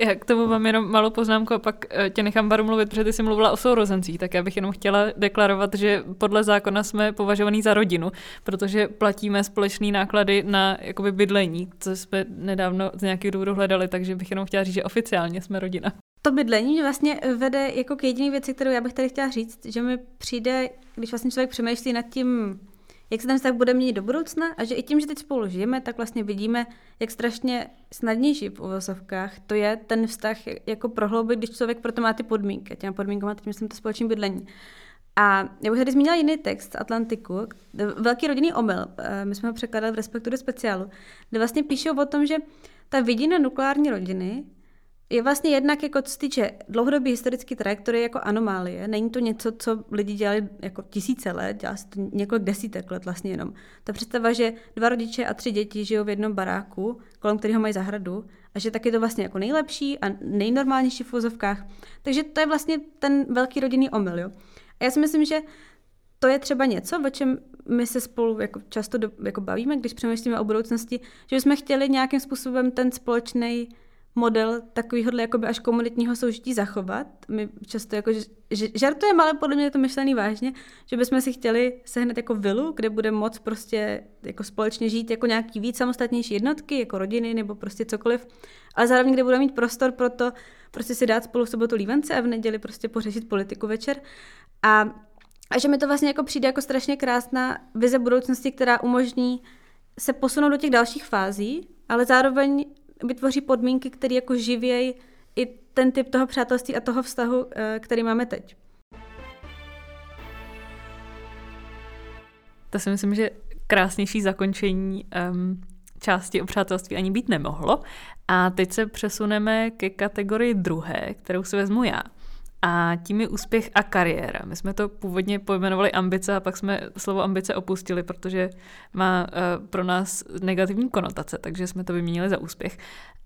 Já k tomu mám jenom malou poznámku a pak uh, tě nechám baru mluvit, protože ty jsi mluvila o sourozencích, tak já bych jenom chtěla deklarovat, že podle zákona jsme považovaní za rodinu, protože platíme společné náklady na jakoby bydlení, co jsme nedávno z nějakých důvodů hledali, takže bych jenom chtěla říct, že oficiálně jsme rodina to bydlení vlastně vede jako k jediné věci, kterou já bych tady chtěla říct, že mi přijde, když vlastně člověk přemýšlí nad tím, jak se ten vztah bude měnit do budoucna a že i tím, že teď spolu žijeme, tak vlastně vidíme, jak strašně snadnější v uvozovkách to je ten vztah jako prohloubit, když člověk proto má ty podmínky. Těma podmínkama teď myslím to společné bydlení. A já bych tady zmínila jiný text z Atlantiku, velký rodinný omyl, eh, my jsme ho překladali v Respektu do speciálu, kde vlastně píšou o tom, že ta vidina nukleární rodiny je vlastně jednak, jako co se týče dlouhodobé historické trajektorie, jako anomálie. Není to něco, co lidi dělali jako tisíce let, dělá se to několik desítek let vlastně jenom. Ta představa, že dva rodiče a tři děti žijou v jednom baráku, kolem kterého mají zahradu, a že tak je to vlastně jako nejlepší a nejnormálnější v úzovkách. Takže to je vlastně ten velký rodinný omyl. Jo? A já si myslím, že to je třeba něco, o čem my se spolu jako často do, jako bavíme, když přemýšlíme o budoucnosti, že bychom chtěli nějakým způsobem ten společný model takovýhle jakoby až komunitního soužití zachovat. My často jako žartujeme, ale podle mě je to myšlený vážně, že bychom si chtěli sehnat jako vilu, kde bude moc prostě jako společně žít jako nějaký víc samostatnější jednotky, jako rodiny nebo prostě cokoliv, ale zároveň, kde budeme mít prostor pro to prostě si dát spolu v sobotu lívence a v neděli prostě pořešit politiku večer. A, a že mi to vlastně jako přijde jako strašně krásná vize budoucnosti, která umožní se posunout do těch dalších fází, ale zároveň vytvoří podmínky, které jako živějí i ten typ toho přátelství a toho vztahu, eh, který máme teď. To si myslím, že krásnější zakončení um, části o přátelství ani být nemohlo. A teď se přesuneme ke kategorii druhé, kterou si vezmu já a tím je úspěch a kariéra. My jsme to původně pojmenovali ambice a pak jsme slovo ambice opustili, protože má uh, pro nás negativní konotace, takže jsme to vyměnili za úspěch.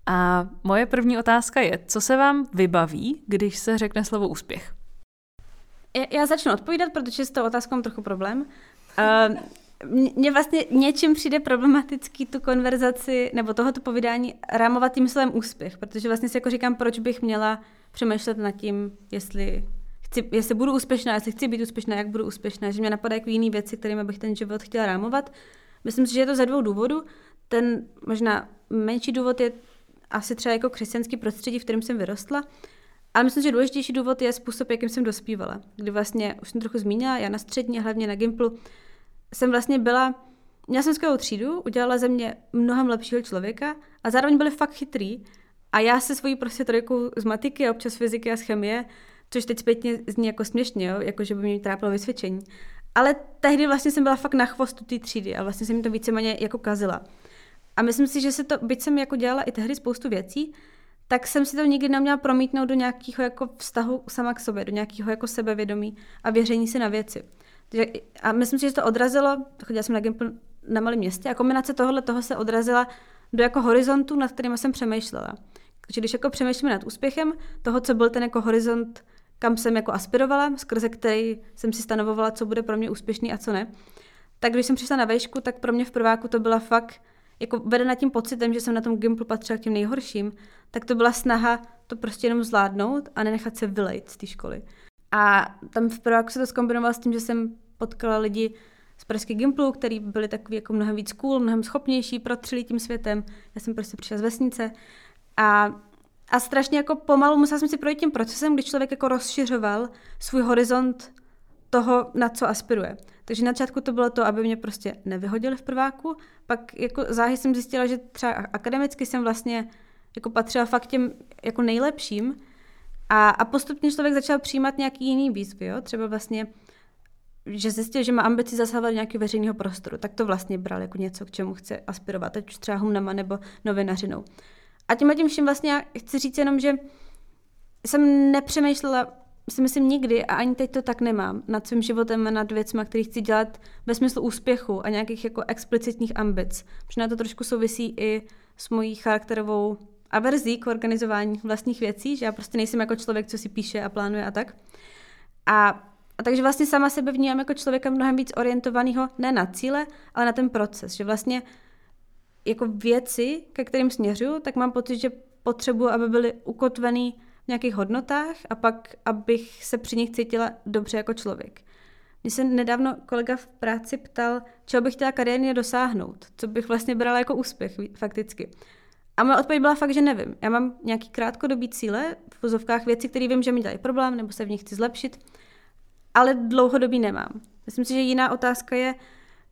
A moje první otázka je, co se vám vybaví, když se řekne slovo úspěch? Já začnu odpovídat, protože s tou otázkou mám trochu problém. Uh, mně vlastně něčím přijde problematický tu konverzaci nebo tohoto povídání rámovat tím slovem úspěch, protože vlastně si jako říkám, proč bych měla přemýšlet nad tím, jestli, chci, jestli budu úspěšná, jestli chci být úspěšná, jak budu úspěšná, že mě napadají jako jiné věci, kterými bych ten život chtěla rámovat. Myslím si, že je to ze dvou důvodů. Ten možná menší důvod je asi třeba jako křesťanský prostředí, v kterém jsem vyrostla. Ale myslím, že důležitější důvod je způsob, jakým jsem dospívala. Kdy vlastně, už jsem trochu zmínila, já na střední hlavně na Gimplu jsem vlastně byla, měla jsem skvělou třídu, udělala ze mě mnohem lepšího člověka a zároveň byli fakt chytrý a já se svojí prostě trojkou z matiky a občas fyziky a z chemie, což teď zpětně zní jako směšně, jo? jako že by mě trápilo vysvědčení. Ale tehdy vlastně jsem byla fakt na chvostu té třídy a vlastně jsem mi to víceméně jako kazila. A myslím si, že se to, byť jsem jako dělala i tehdy spoustu věcí, tak jsem si to nikdy neměla promítnout do nějakého jako vztahu sama k sobě, do nějakého jako sebevědomí a věření si na věci. A myslím si, že to odrazilo, chodila jsem na na malém městě a kombinace tohohle toho se odrazila do jako horizontu, nad kterým jsem přemýšlela. Takže když jako přemýšlíme nad úspěchem toho, co byl ten jako horizont, kam jsem jako aspirovala, skrze který jsem si stanovovala, co bude pro mě úspěšný a co ne, tak když jsem přišla na vejšku, tak pro mě v prváku to byla fakt jako vedena tím pocitem, že jsem na tom Gimplu patřila k těm nejhorším, tak to byla snaha to prostě jenom zvládnout a nenechat se vylejt z té školy. A tam v prváku se to zkombinovalo s tím, že jsem potkala lidi z Pražské Gimplu, který byli takový jako mnohem víc cool, mnohem schopnější, protřili tím světem. Já jsem prostě přišla z vesnice a, a strašně jako pomalu musela jsem si projít tím procesem, když člověk jako rozšiřoval svůj horizont toho, na co aspiruje. Takže na začátku to bylo to, aby mě prostě nevyhodili v prváku, pak jako záhy jsem zjistila, že třeba akademicky jsem vlastně jako patřila fakt těm jako nejlepším a, a postupně člověk začal přijímat nějaký jiný výzvy, jo? třeba vlastně že zjistil, že má ambici zasahovat do nějakého veřejného prostoru, tak to vlastně bral jako něco, k čemu chce aspirovat, ať už třeba humnama nebo novinařinou. A tím a tím vším vlastně chci říct jenom, že jsem nepřemýšlela, si myslím nikdy a ani teď to tak nemám, nad svým životem a nad věcmi, které chci dělat ve smyslu úspěchu a nějakých jako explicitních ambic. Protože to trošku souvisí i s mojí charakterovou averzí k organizování vlastních věcí, že já prostě nejsem jako člověk, co si píše a plánuje a tak. A a takže vlastně sama sebe vnímám jako člověka mnohem víc orientovaného ne na cíle, ale na ten proces. Že vlastně jako věci, ke kterým směřuju, tak mám pocit, že potřebuji, aby byly ukotvený v nějakých hodnotách a pak, abych se při nich cítila dobře jako člověk. Mě se nedávno kolega v práci ptal, čeho bych chtěla kariérně dosáhnout, co bych vlastně brala jako úspěch fakticky. A moje odpověď byla fakt, že nevím. Já mám nějaký krátkodobý cíle, v vozovkách věci, které vím, že mi dělají problém, nebo se v nich chci zlepšit ale dlouhodobý nemám. Myslím si, že jiná otázka je,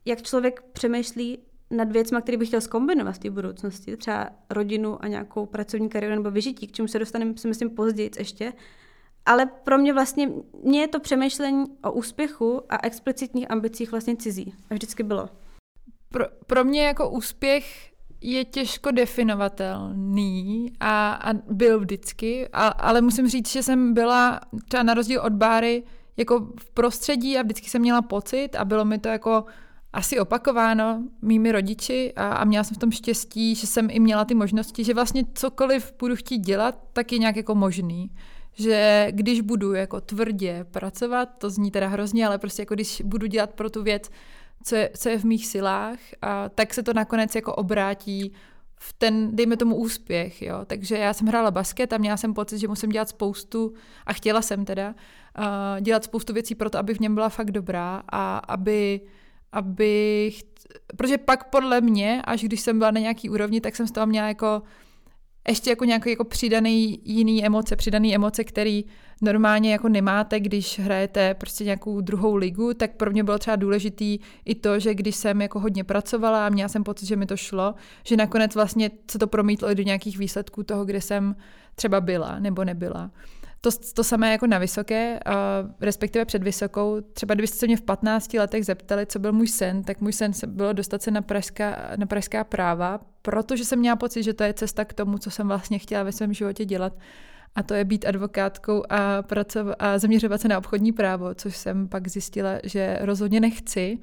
jak člověk přemýšlí nad věcmi, které bych chtěl zkombinovat v té budoucnosti, třeba rodinu a nějakou pracovní kariéru nebo vyžití, k čemu se dostaneme, si myslím, později ještě. Ale pro mě vlastně, mě je to přemýšlení o úspěchu a explicitních ambicích vlastně cizí. A vždycky bylo. Pro, pro mě jako úspěch je těžko definovatelný a, a byl vždycky, a, ale musím říct, že jsem byla třeba na rozdíl od Báry jako v prostředí a vždycky jsem měla pocit a bylo mi to jako asi opakováno mými rodiči a, a měla jsem v tom štěstí, že jsem i měla ty možnosti, že vlastně cokoliv budu chtít dělat, tak je nějak jako možný. Že když budu jako tvrdě pracovat, to zní teda hrozně, ale prostě jako když budu dělat pro tu věc, co je, co je v mých silách, a tak se to nakonec jako obrátí v ten, dejme tomu, úspěch, jo. Takže já jsem hrála basket a měla jsem pocit, že musím dělat spoustu, a chtěla jsem teda, uh, dělat spoustu věcí pro to, aby v něm byla fakt dobrá a aby, aby, protože pak podle mě, až když jsem byla na nějaký úrovni, tak jsem z toho měla jako ještě jako nějaký jako přidaný jiný emoce, přidaný emoce, který normálně jako nemáte, když hrajete prostě nějakou druhou ligu, tak pro mě bylo třeba důležitý i to, že když jsem jako hodně pracovala a měla jsem pocit, že mi to šlo, že nakonec vlastně se to promítlo i do nějakých výsledků toho, kde jsem třeba byla nebo nebyla. To, to samé jako na vysoké, uh, respektive před vysokou. Třeba kdybyste se mě v 15 letech zeptali, co byl můj sen, tak můj sen bylo dostat se na pražská, na pražská práva, protože jsem měla pocit, že to je cesta k tomu, co jsem vlastně chtěla ve svém životě dělat. A to je být advokátkou a, pracov- a zaměřovat se na obchodní právo, což jsem pak zjistila, že rozhodně nechci.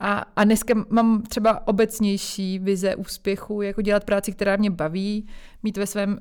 A, a dneska mám třeba obecnější vize úspěchu, jako dělat práci, která mě baví, mít ve svém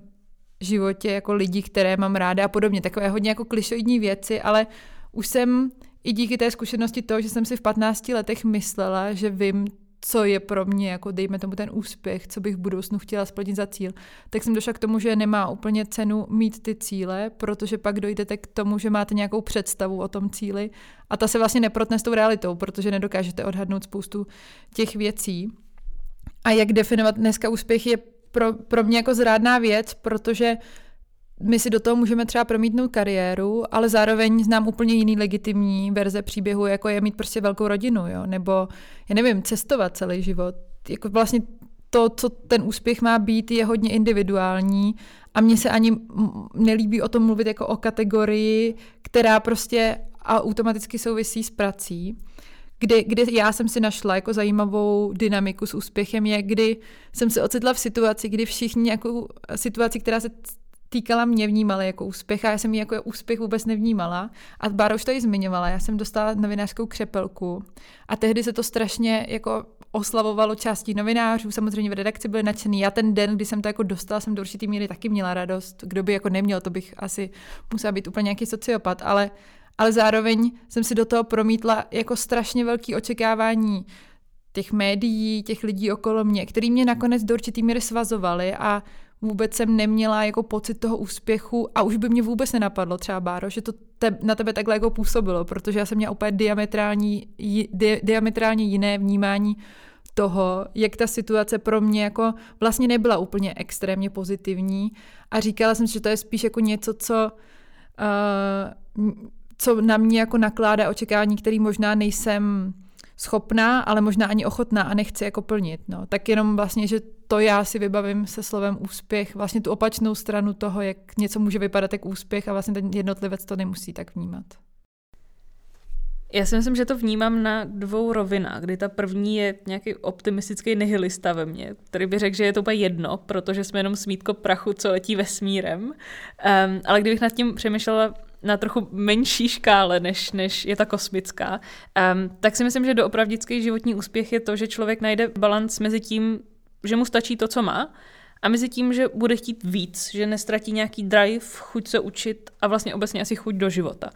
životě jako lidi, které mám ráda a podobně. Takové hodně jako klišoidní věci, ale už jsem i díky té zkušenosti toho, že jsem si v 15 letech myslela, že vím, co je pro mě, jako dejme tomu ten úspěch, co bych v budoucnu chtěla splnit za cíl, tak jsem došla k tomu, že nemá úplně cenu mít ty cíle, protože pak dojdete k tomu, že máte nějakou představu o tom cíli a ta se vlastně neprotne s tou realitou, protože nedokážete odhadnout spoustu těch věcí. A jak definovat dneska úspěch je pro, pro mě jako zrádná věc, protože my si do toho můžeme třeba promítnout kariéru, ale zároveň znám úplně jiný legitimní verze příběhu, jako je mít prostě velkou rodinu, jo? nebo, já nevím, cestovat celý život. Jako vlastně to, co ten úspěch má být, je hodně individuální a mně se ani nelíbí o tom mluvit jako o kategorii, která prostě automaticky souvisí s prací kdy, kdy já jsem si našla jako zajímavou dynamiku s úspěchem, je, kdy jsem se ocitla v situaci, kdy všichni nějakou situaci, která se týkala mě vnímala jako úspěch a já jsem ji jako úspěch vůbec nevnímala. A Bára už to i zmiňovala, já jsem dostala novinářskou křepelku a tehdy se to strašně jako oslavovalo částí novinářů, samozřejmě v redakci byli nadšený. Já ten den, kdy jsem to jako dostala, jsem do určitý míry taky měla radost. Kdo by jako neměl, to bych asi musela být úplně nějaký sociopat, ale, ale zároveň jsem si do toho promítla jako strašně velký očekávání těch médií, těch lidí okolo mě, který mě nakonec do určitý míry svazovali a vůbec jsem neměla jako pocit toho úspěchu a už by mě vůbec nenapadlo třeba Báro, že to te, na tebe takhle jako působilo, protože já jsem měla úplně diametrální, di, diametrálně jiné vnímání toho, jak ta situace pro mě jako vlastně nebyla úplně extrémně pozitivní. A říkala jsem si, že to je spíš jako něco, co uh, co na mě jako nakládá očekávání, který možná nejsem schopná, ale možná ani ochotná a nechci jako plnit. No. Tak jenom vlastně, že to já si vybavím se slovem úspěch, vlastně tu opačnou stranu toho, jak něco může vypadat jako úspěch a vlastně ten jednotlivec to nemusí tak vnímat. Já si myslím, že to vnímám na dvou rovinách, kdy ta první je nějaký optimistický nihilista ve mně, který by řekl, že je to úplně jedno, protože jsme jenom smítko prachu, co letí vesmírem. Um, ale kdybych nad tím přemýšlela na trochu menší škále, než, než je ta kosmická, um, tak si myslím, že doopravdický životní úspěch je to, že člověk najde balans mezi tím, že mu stačí to, co má, a mezi tím, že bude chtít víc, že nestratí nějaký drive, chuť se učit a vlastně obecně asi chuť do života.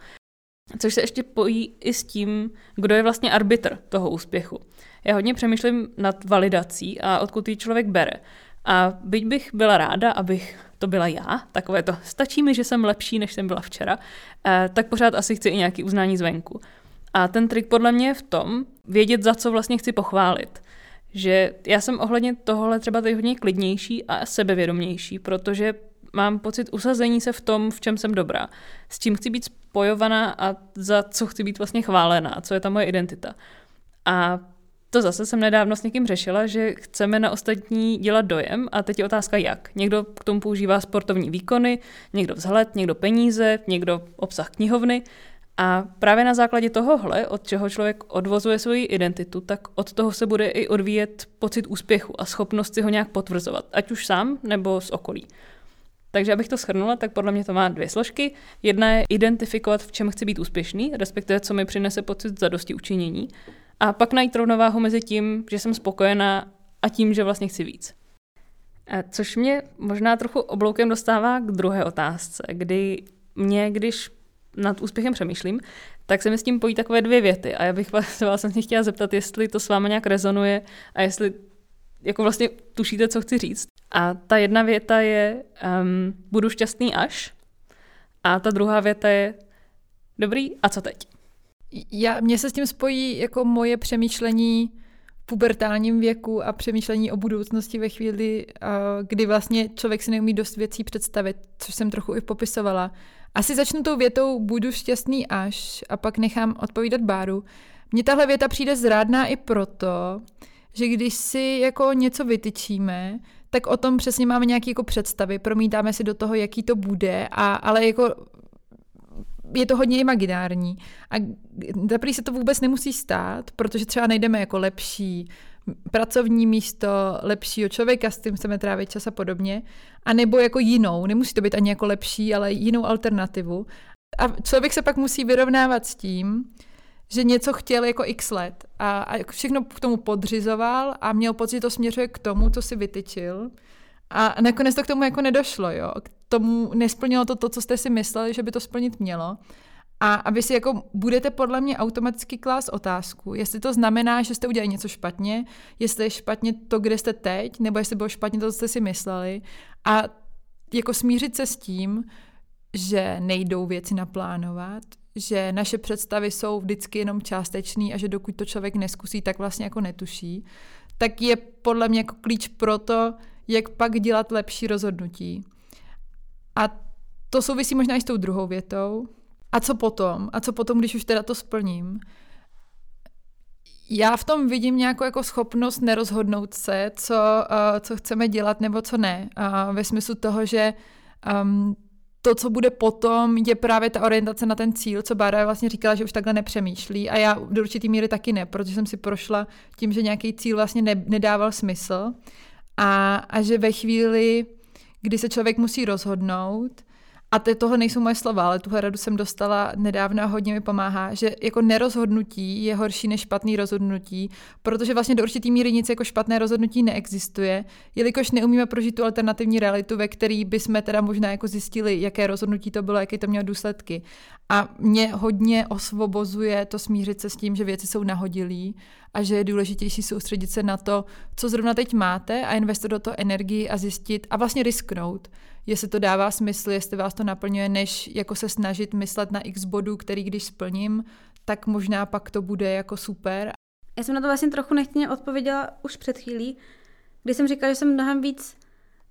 Což se ještě pojí i s tím, kdo je vlastně arbitr toho úspěchu. Já hodně přemýšlím nad validací a odkud ji člověk bere. A byť bych byla ráda, abych to byla já, takové to, stačí mi, že jsem lepší, než jsem byla včera, eh, tak pořád asi chci i nějaký uznání zvenku. A ten trik podle mě je v tom, vědět, za co vlastně chci pochválit. Že já jsem ohledně tohohle třeba tady hodně klidnější a sebevědomější, protože mám pocit usazení se v tom, v čem jsem dobrá, s čím chci být spojovaná a za co chci být vlastně chválená, co je ta moje identita. A to zase jsem nedávno s někým řešila, že chceme na ostatní dělat dojem a teď je otázka jak. Někdo k tomu používá sportovní výkony, někdo vzhled, někdo peníze, někdo obsah knihovny a právě na základě tohohle, od čeho člověk odvozuje svoji identitu, tak od toho se bude i odvíjet pocit úspěchu a schopnost si ho nějak potvrzovat, ať už sám nebo z okolí. Takže abych to shrnula, tak podle mě to má dvě složky. Jedna je identifikovat, v čem chci být úspěšný, respektive co mi přinese pocit zadosti učinění. A pak najít rovnováhu mezi tím, že jsem spokojená a tím, že vlastně chci víc. Což mě možná trochu obloukem dostává k druhé otázce, kdy mě, když nad úspěchem přemýšlím, tak se mi s tím pojí takové dvě věty. A já bych vás, vlastně chtěla zeptat, jestli to s vámi nějak rezonuje a jestli jako vlastně tušíte, co chci říct. A ta jedna věta je um, budu šťastný až a ta druhá věta je dobrý a co teď? Já, mně se s tím spojí jako moje přemýšlení v pubertálním věku a přemýšlení o budoucnosti ve chvíli, kdy vlastně člověk si neumí dost věcí představit, což jsem trochu i popisovala. Asi začnu tou větou budu šťastný až a pak nechám odpovídat Báru. Mně tahle věta přijde zrádná i proto, že když si jako něco vytyčíme, tak o tom přesně máme nějaké jako představy, promítáme si do toho, jaký to bude, a, ale jako je to hodně imaginární. A zaprý se to vůbec nemusí stát, protože třeba najdeme jako lepší pracovní místo, lepšího člověka, s tím chceme trávit čas a podobně, a nebo jako jinou, nemusí to být ani jako lepší, ale jinou alternativu. A člověk se pak musí vyrovnávat s tím, že něco chtěl jako x let a, a všechno k tomu podřizoval a měl pocit, že to směřuje k tomu, co si vytyčil. A nakonec to k tomu jako nedošlo, jo. K tomu nesplnilo to to, co jste si mysleli, že by to splnit mělo. A, a vy si jako budete podle mě automaticky klást otázku, jestli to znamená, že jste udělali něco špatně, jestli je špatně to, kde jste teď, nebo jestli bylo špatně to, co jste si mysleli. A jako smířit se s tím, že nejdou věci naplánovat, že naše představy jsou vždycky jenom částečný a že dokud to člověk neskusí, tak vlastně jako netuší, tak je podle mě jako klíč pro to, jak pak dělat lepší rozhodnutí. A to souvisí možná i s tou druhou větou. A co potom? A co potom, když už teda to splním? Já v tom vidím nějakou jako schopnost nerozhodnout se, co, uh, co chceme dělat nebo co ne. Uh, ve smyslu toho, že um, to, co bude potom, je právě ta orientace na ten cíl, co Bára vlastně říkala, že už takhle nepřemýšlí a já do určitý míry taky ne, protože jsem si prošla tím, že nějaký cíl vlastně ne, nedával smysl a, a že ve chvíli, kdy se člověk musí rozhodnout, a te, tohle nejsou moje slova, ale tuhle radu jsem dostala nedávno a hodně mi pomáhá, že jako nerozhodnutí je horší než špatný rozhodnutí, protože vlastně do určitý míry nic jako špatné rozhodnutí neexistuje, jelikož neumíme prožít tu alternativní realitu, ve který bychom teda možná jako zjistili, jaké rozhodnutí to bylo, jaké to mělo důsledky. A mě hodně osvobozuje to smířit se s tím, že věci jsou nahodilý a že je důležitější soustředit se na to, co zrovna teď máte a investovat do toho energii a zjistit a vlastně risknout, jestli to dává smysl, jestli vás to naplňuje, než jako se snažit myslet na x bodů, který když splním, tak možná pak to bude jako super. Já jsem na to vlastně trochu nechtěně odpověděla už před chvílí, kdy jsem říkala, že jsem mnohem víc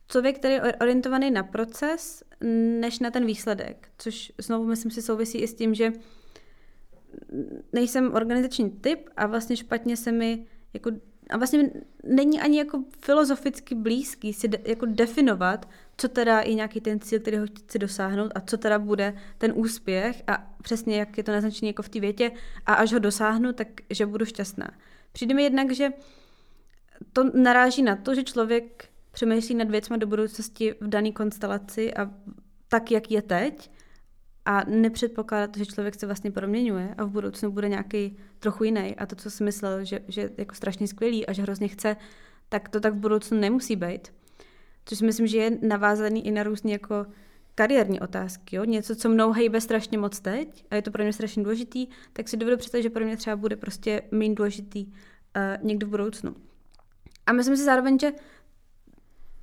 člověk, který je orientovaný na proces, než na ten výsledek. Což znovu myslím si souvisí i s tím, že nejsem organizační typ a vlastně špatně se mi jako a vlastně není ani jako filozoficky blízký si de, jako definovat, co teda je nějaký ten cíl, který ho chci dosáhnout a co teda bude ten úspěch a přesně jak je to naznačené jako v té větě a až ho dosáhnu, tak že budu šťastná. Přijde mi jednak, že to naráží na to, že člověk přemýšlí nad věcmi do budoucnosti v dané konstelaci a tak, jak je teď a nepředpokládat, že člověk se vlastně proměňuje a v budoucnu bude nějaký trochu jiný a to, co si myslel, že, že jako strašně skvělý a že hrozně chce, tak to tak v budoucnu nemusí být. Což si myslím, že je navázaný i na různé jako kariérní otázky. Jo? Něco, co mnou hejbe strašně moc teď a je to pro mě strašně důležitý, tak si dovedu představit, že pro mě třeba bude prostě méně důležitý uh, někdy v budoucnu. A myslím si zároveň, že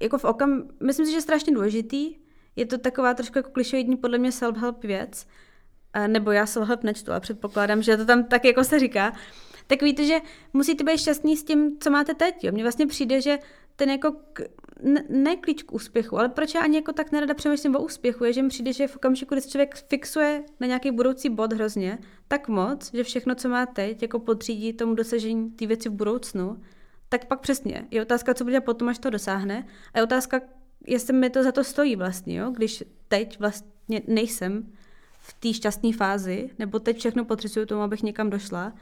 jako v okam, myslím si, že je strašně důležitý, je to taková trošku jako klišoidní podle mě self-help věc, nebo já self-help nečtu, ale předpokládám, že to tam tak jako se říká, tak víte, že musíte být šťastní s tím, co máte teď. Jo? Mně vlastně přijde, že ten jako k, ne, ne klíč k úspěchu, ale proč já ani jako tak nerada přemýšlím o úspěchu, je, že mi přijde, že v okamžiku, kdy se člověk fixuje na nějaký budoucí bod hrozně, tak moc, že všechno, co má teď, jako podřídí tomu dosažení té věci v budoucnu, tak pak přesně. Je otázka, co bude potom, až to dosáhne. A je otázka, jestli mi to za to stojí vlastně, jo? když teď vlastně nejsem v té šťastné fázi, nebo teď všechno potřebuji tomu, abych někam došla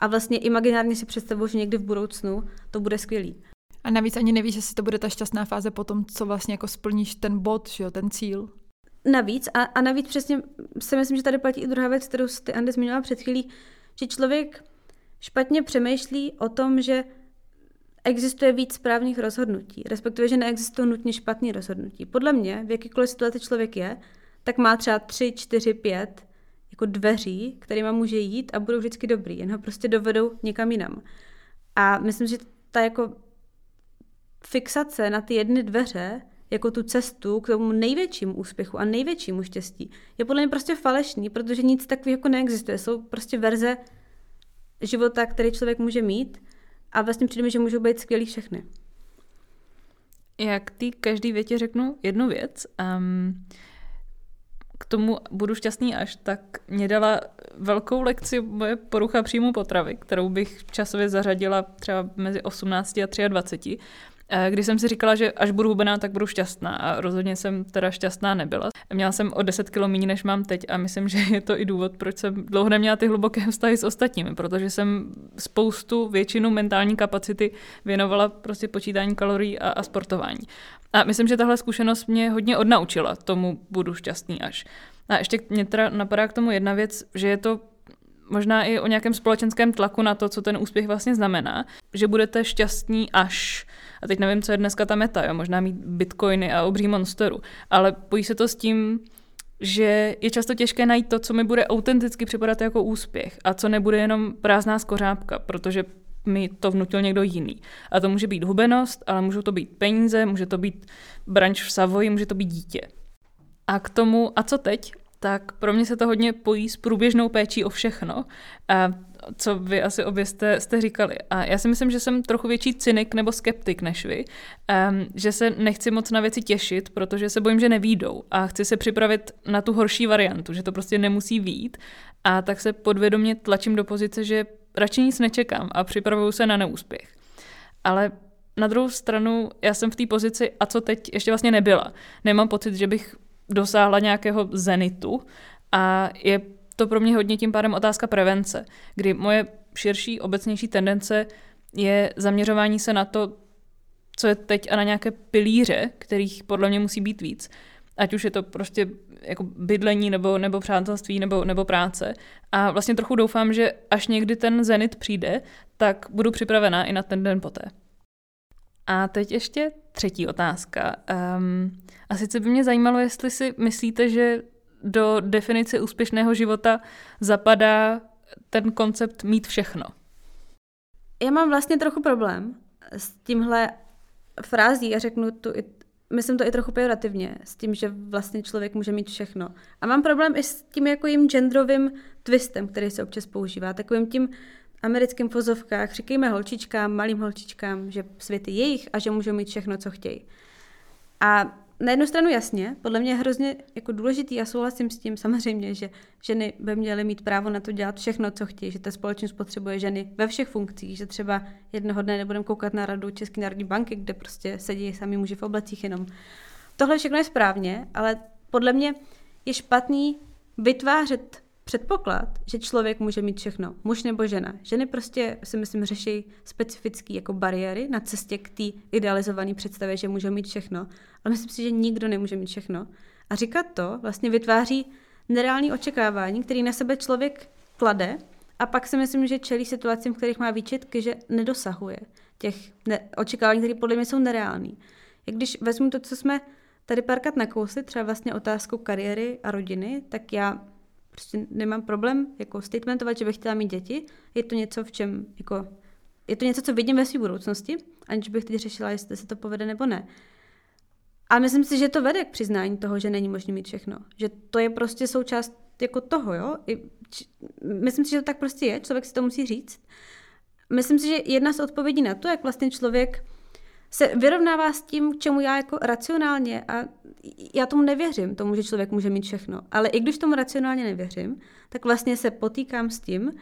a vlastně imaginárně si představuji, že někdy v budoucnu to bude skvělý. A navíc ani nevíš, jestli to bude ta šťastná fáze potom, co vlastně jako splníš ten bod, že jo, ten cíl. Navíc, a, a navíc přesně si myslím, že tady platí i druhá věc, kterou jste Andy zmínila před chvílí, že člověk špatně přemýšlí o tom, že existuje víc správných rozhodnutí, respektive, že neexistují nutně špatné rozhodnutí. Podle mě, v jakýkoliv situaci člověk je, tak má třeba tři, čtyři, pět jako dveří, kterými může jít a budou vždycky dobrý, jen ho prostě dovedou někam jinam. A myslím, že ta jako fixace na ty jedny dveře, jako tu cestu k tomu největšímu úspěchu a největšímu štěstí, je podle mě prostě falešný, protože nic takového jako neexistuje. Jsou prostě verze života, který člověk může mít a vlastně přijde mi, že můžou být skvělý všechny. Jak ty každý větě řeknu jednu věc. Um, k tomu budu šťastný až, tak mě dala velkou lekci moje porucha příjmu potravy, kterou bych časově zařadila třeba mezi 18 a 23. Eh, když jsem si říkala, že až budu hubená, tak budu šťastná a rozhodně jsem teda šťastná nebyla. Měla jsem o 10 kilo méně, než mám teď a myslím, že je to i důvod, proč jsem dlouho neměla ty hluboké vztahy s ostatními, protože jsem spoustu, většinu mentální kapacity věnovala prostě počítání kalorií a, a sportování. A myslím, že tahle zkušenost mě hodně odnaučila tomu budu šťastný až. A ještě mě teda napadá k tomu jedna věc, že je to možná i o nějakém společenském tlaku na to, co ten úspěch vlastně znamená, že budete šťastní až. A teď nevím, co je dneska ta meta, jo? možná mít bitcoiny a obří monsteru, ale pojí se to s tím, že je často těžké najít to, co mi bude autenticky připadat jako úspěch a co nebude jenom prázdná skořápka, protože mi to vnutil někdo jiný. A to může být hubenost, ale můžou to být peníze, může to být branč v Savoji, může to být dítě. A k tomu, a co teď? tak pro mě se to hodně pojí s průběžnou péčí o všechno, a co vy asi obě jste, jste říkali. A já si myslím, že jsem trochu větší cynik nebo skeptik než vy, um, že se nechci moc na věci těšit, protože se bojím, že nevídou a chci se připravit na tu horší variantu, že to prostě nemusí vít a tak se podvědomě tlačím do pozice, že radši nic nečekám a připravuju se na neúspěch. Ale na druhou stranu, já jsem v té pozici, a co teď ještě vlastně nebyla. Nemám pocit, že bych dosáhla nějakého zenitu a je to pro mě hodně tím pádem otázka prevence, kdy moje širší, obecnější tendence je zaměřování se na to, co je teď a na nějaké pilíře, kterých podle mě musí být víc. Ať už je to prostě jako bydlení nebo, nebo přátelství nebo, nebo práce. A vlastně trochu doufám, že až někdy ten zenit přijde, tak budu připravená i na ten den poté. A teď ještě třetí otázka. Um, a sice by mě zajímalo, jestli si myslíte, že do definice úspěšného života zapadá ten koncept mít všechno. Já mám vlastně trochu problém s tímhle frází a řeknu tu i, myslím to i trochu pejorativně, s tím, že vlastně člověk může mít všechno. A mám problém i s tím jako jim genderovým twistem, který se občas používá, takovým tím americkým fozovkách, říkejme holčičkám, malým holčičkám, že svět je jejich a že můžou mít všechno, co chtějí. A na jednu stranu jasně, podle mě je hrozně jako důležitý a souhlasím s tím samozřejmě, že ženy by měly mít právo na to dělat všechno, co chtějí, že ta společnost potřebuje ženy ve všech funkcích, že třeba jednoho dne nebudeme koukat na radu České národní banky, kde prostě sedí sami muži v oblecích jenom. Tohle všechno je správně, ale podle mě je špatný vytvářet předpoklad, že člověk může mít všechno, muž nebo žena. Ženy prostě si myslím řeší specifické jako bariéry na cestě k té idealizované představě, že může mít všechno, ale myslím si, že nikdo nemůže mít všechno. A říkat to vlastně vytváří nereální očekávání, který na sebe člověk klade a pak si myslím, že čelí situacím, v kterých má výčitky, že nedosahuje těch ne- očekávání, které podle mě jsou nereální. Jak když vezmu to, co jsme tady párkrát nakousli, třeba vlastně otázku kariéry a rodiny, tak já prostě nemám problém jako statementovat, že bych chtěla mít děti. Je to něco, v čem jako, je to něco, co vidím ve své budoucnosti, aniž bych teď řešila, jestli se to povede nebo ne. A myslím si, že to vede k přiznání toho, že není možné mít všechno. Že to je prostě součást jako toho, jo. I, či, myslím si, že to tak prostě je, člověk si to musí říct. Myslím si, že jedna z odpovědí na to, jak vlastně člověk se vyrovnává s tím, k čemu já jako racionálně a já tomu nevěřím, tomu, že člověk může mít všechno. Ale i když tomu racionálně nevěřím, tak vlastně se potýkám s tím,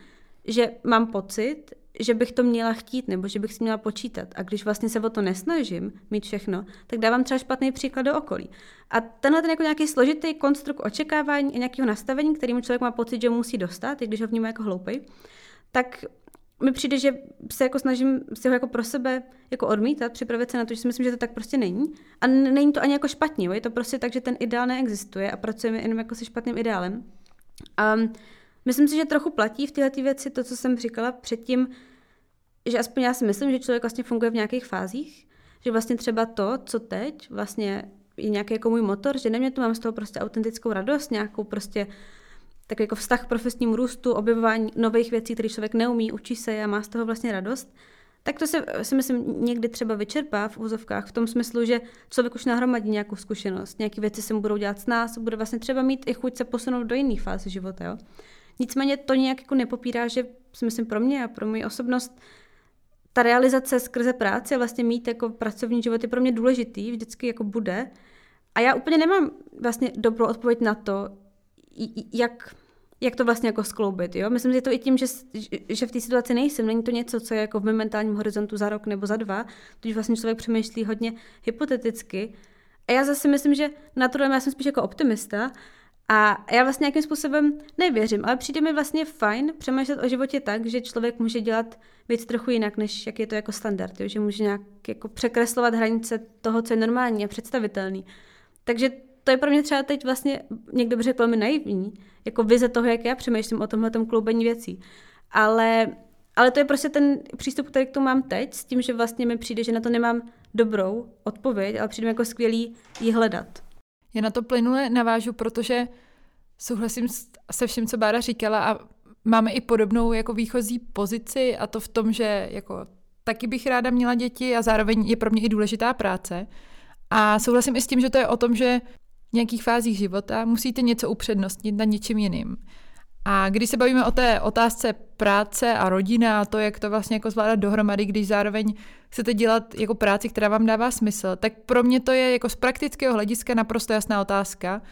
že mám pocit, že bych to měla chtít nebo že bych si měla počítat. A když vlastně se o to nesnažím mít všechno, tak dávám třeba špatný příklad do okolí. A tenhle ten jako nějaký složitý konstrukt očekávání a nějakého nastavení, kterým člověk má pocit, že musí dostat, i když ho vnímá jako hloupej, tak mi přijde, že se jako snažím si ho jako pro sebe jako odmítat, připravit se na to, že si myslím, že to tak prostě není. A není to ani jako špatně, je to prostě tak, že ten ideál neexistuje a pracujeme jenom jako se špatným ideálem. A myslím si, že trochu platí v této věci to, co jsem říkala předtím, že aspoň já si myslím, že člověk vlastně funguje v nějakých fázích, že vlastně třeba to, co teď, vlastně je nějaký jako můj motor, že nemě tu mám z toho prostě autentickou radost, nějakou prostě tak jako vztah k profesnímu růstu, objevování nových věcí, které člověk neumí, učí se a má z toho vlastně radost, tak to se, si myslím někdy třeba vyčerpá v úzovkách v tom smyslu, že člověk už nahromadí nějakou zkušenost, nějaké věci se mu budou dělat s nás, bude vlastně třeba mít i chuť se posunout do jiných fáze života. Jo? Nicméně to nějak jako nepopírá, že si myslím pro mě a pro moji osobnost ta realizace skrze práce, vlastně mít jako pracovní život je pro mě důležitý, vždycky jako bude. A já úplně nemám vlastně dobrou odpověď na to, jak, jak to vlastně jako skloubit. Jo? Myslím, že to i tím, že, že v té situaci nejsem. Není to něco, co je jako v momentálním horizontu za rok nebo za dva, když vlastně člověk přemýšlí hodně hypoteticky. A já zase myslím, že na to já jsem spíš jako optimista a já vlastně nějakým způsobem nevěřím, ale přijde mi vlastně fajn přemýšlet o životě tak, že člověk může dělat věc trochu jinak, než jak je to jako standard, jo? že může nějak jako překreslovat hranice toho, co je normální a představitelný. Takže to je pro mě třeba teď vlastně, někdo by řekl, velmi naivní, jako vize toho, jak já přemýšlím o tomhle kloubení věcí. Ale, ale to je prostě ten přístup, který k tomu mám teď, s tím, že vlastně mi přijde, že na to nemám dobrou odpověď, ale přijde mi jako skvělý ji hledat. Já na to plynule navážu, protože souhlasím se vším, co Bára říkala a máme i podobnou jako výchozí pozici a to v tom, že jako taky bych ráda měla děti a zároveň je pro mě i důležitá práce. A souhlasím i s tím, že to je o tom, že v nějakých fázích života musíte něco upřednostnit na něčím jiným. A když se bavíme o té otázce práce a rodina a to, jak to vlastně jako zvládat dohromady, když zároveň chcete dělat jako práci, která vám dává smysl, tak pro mě to je jako z praktického hlediska naprosto jasná otázka,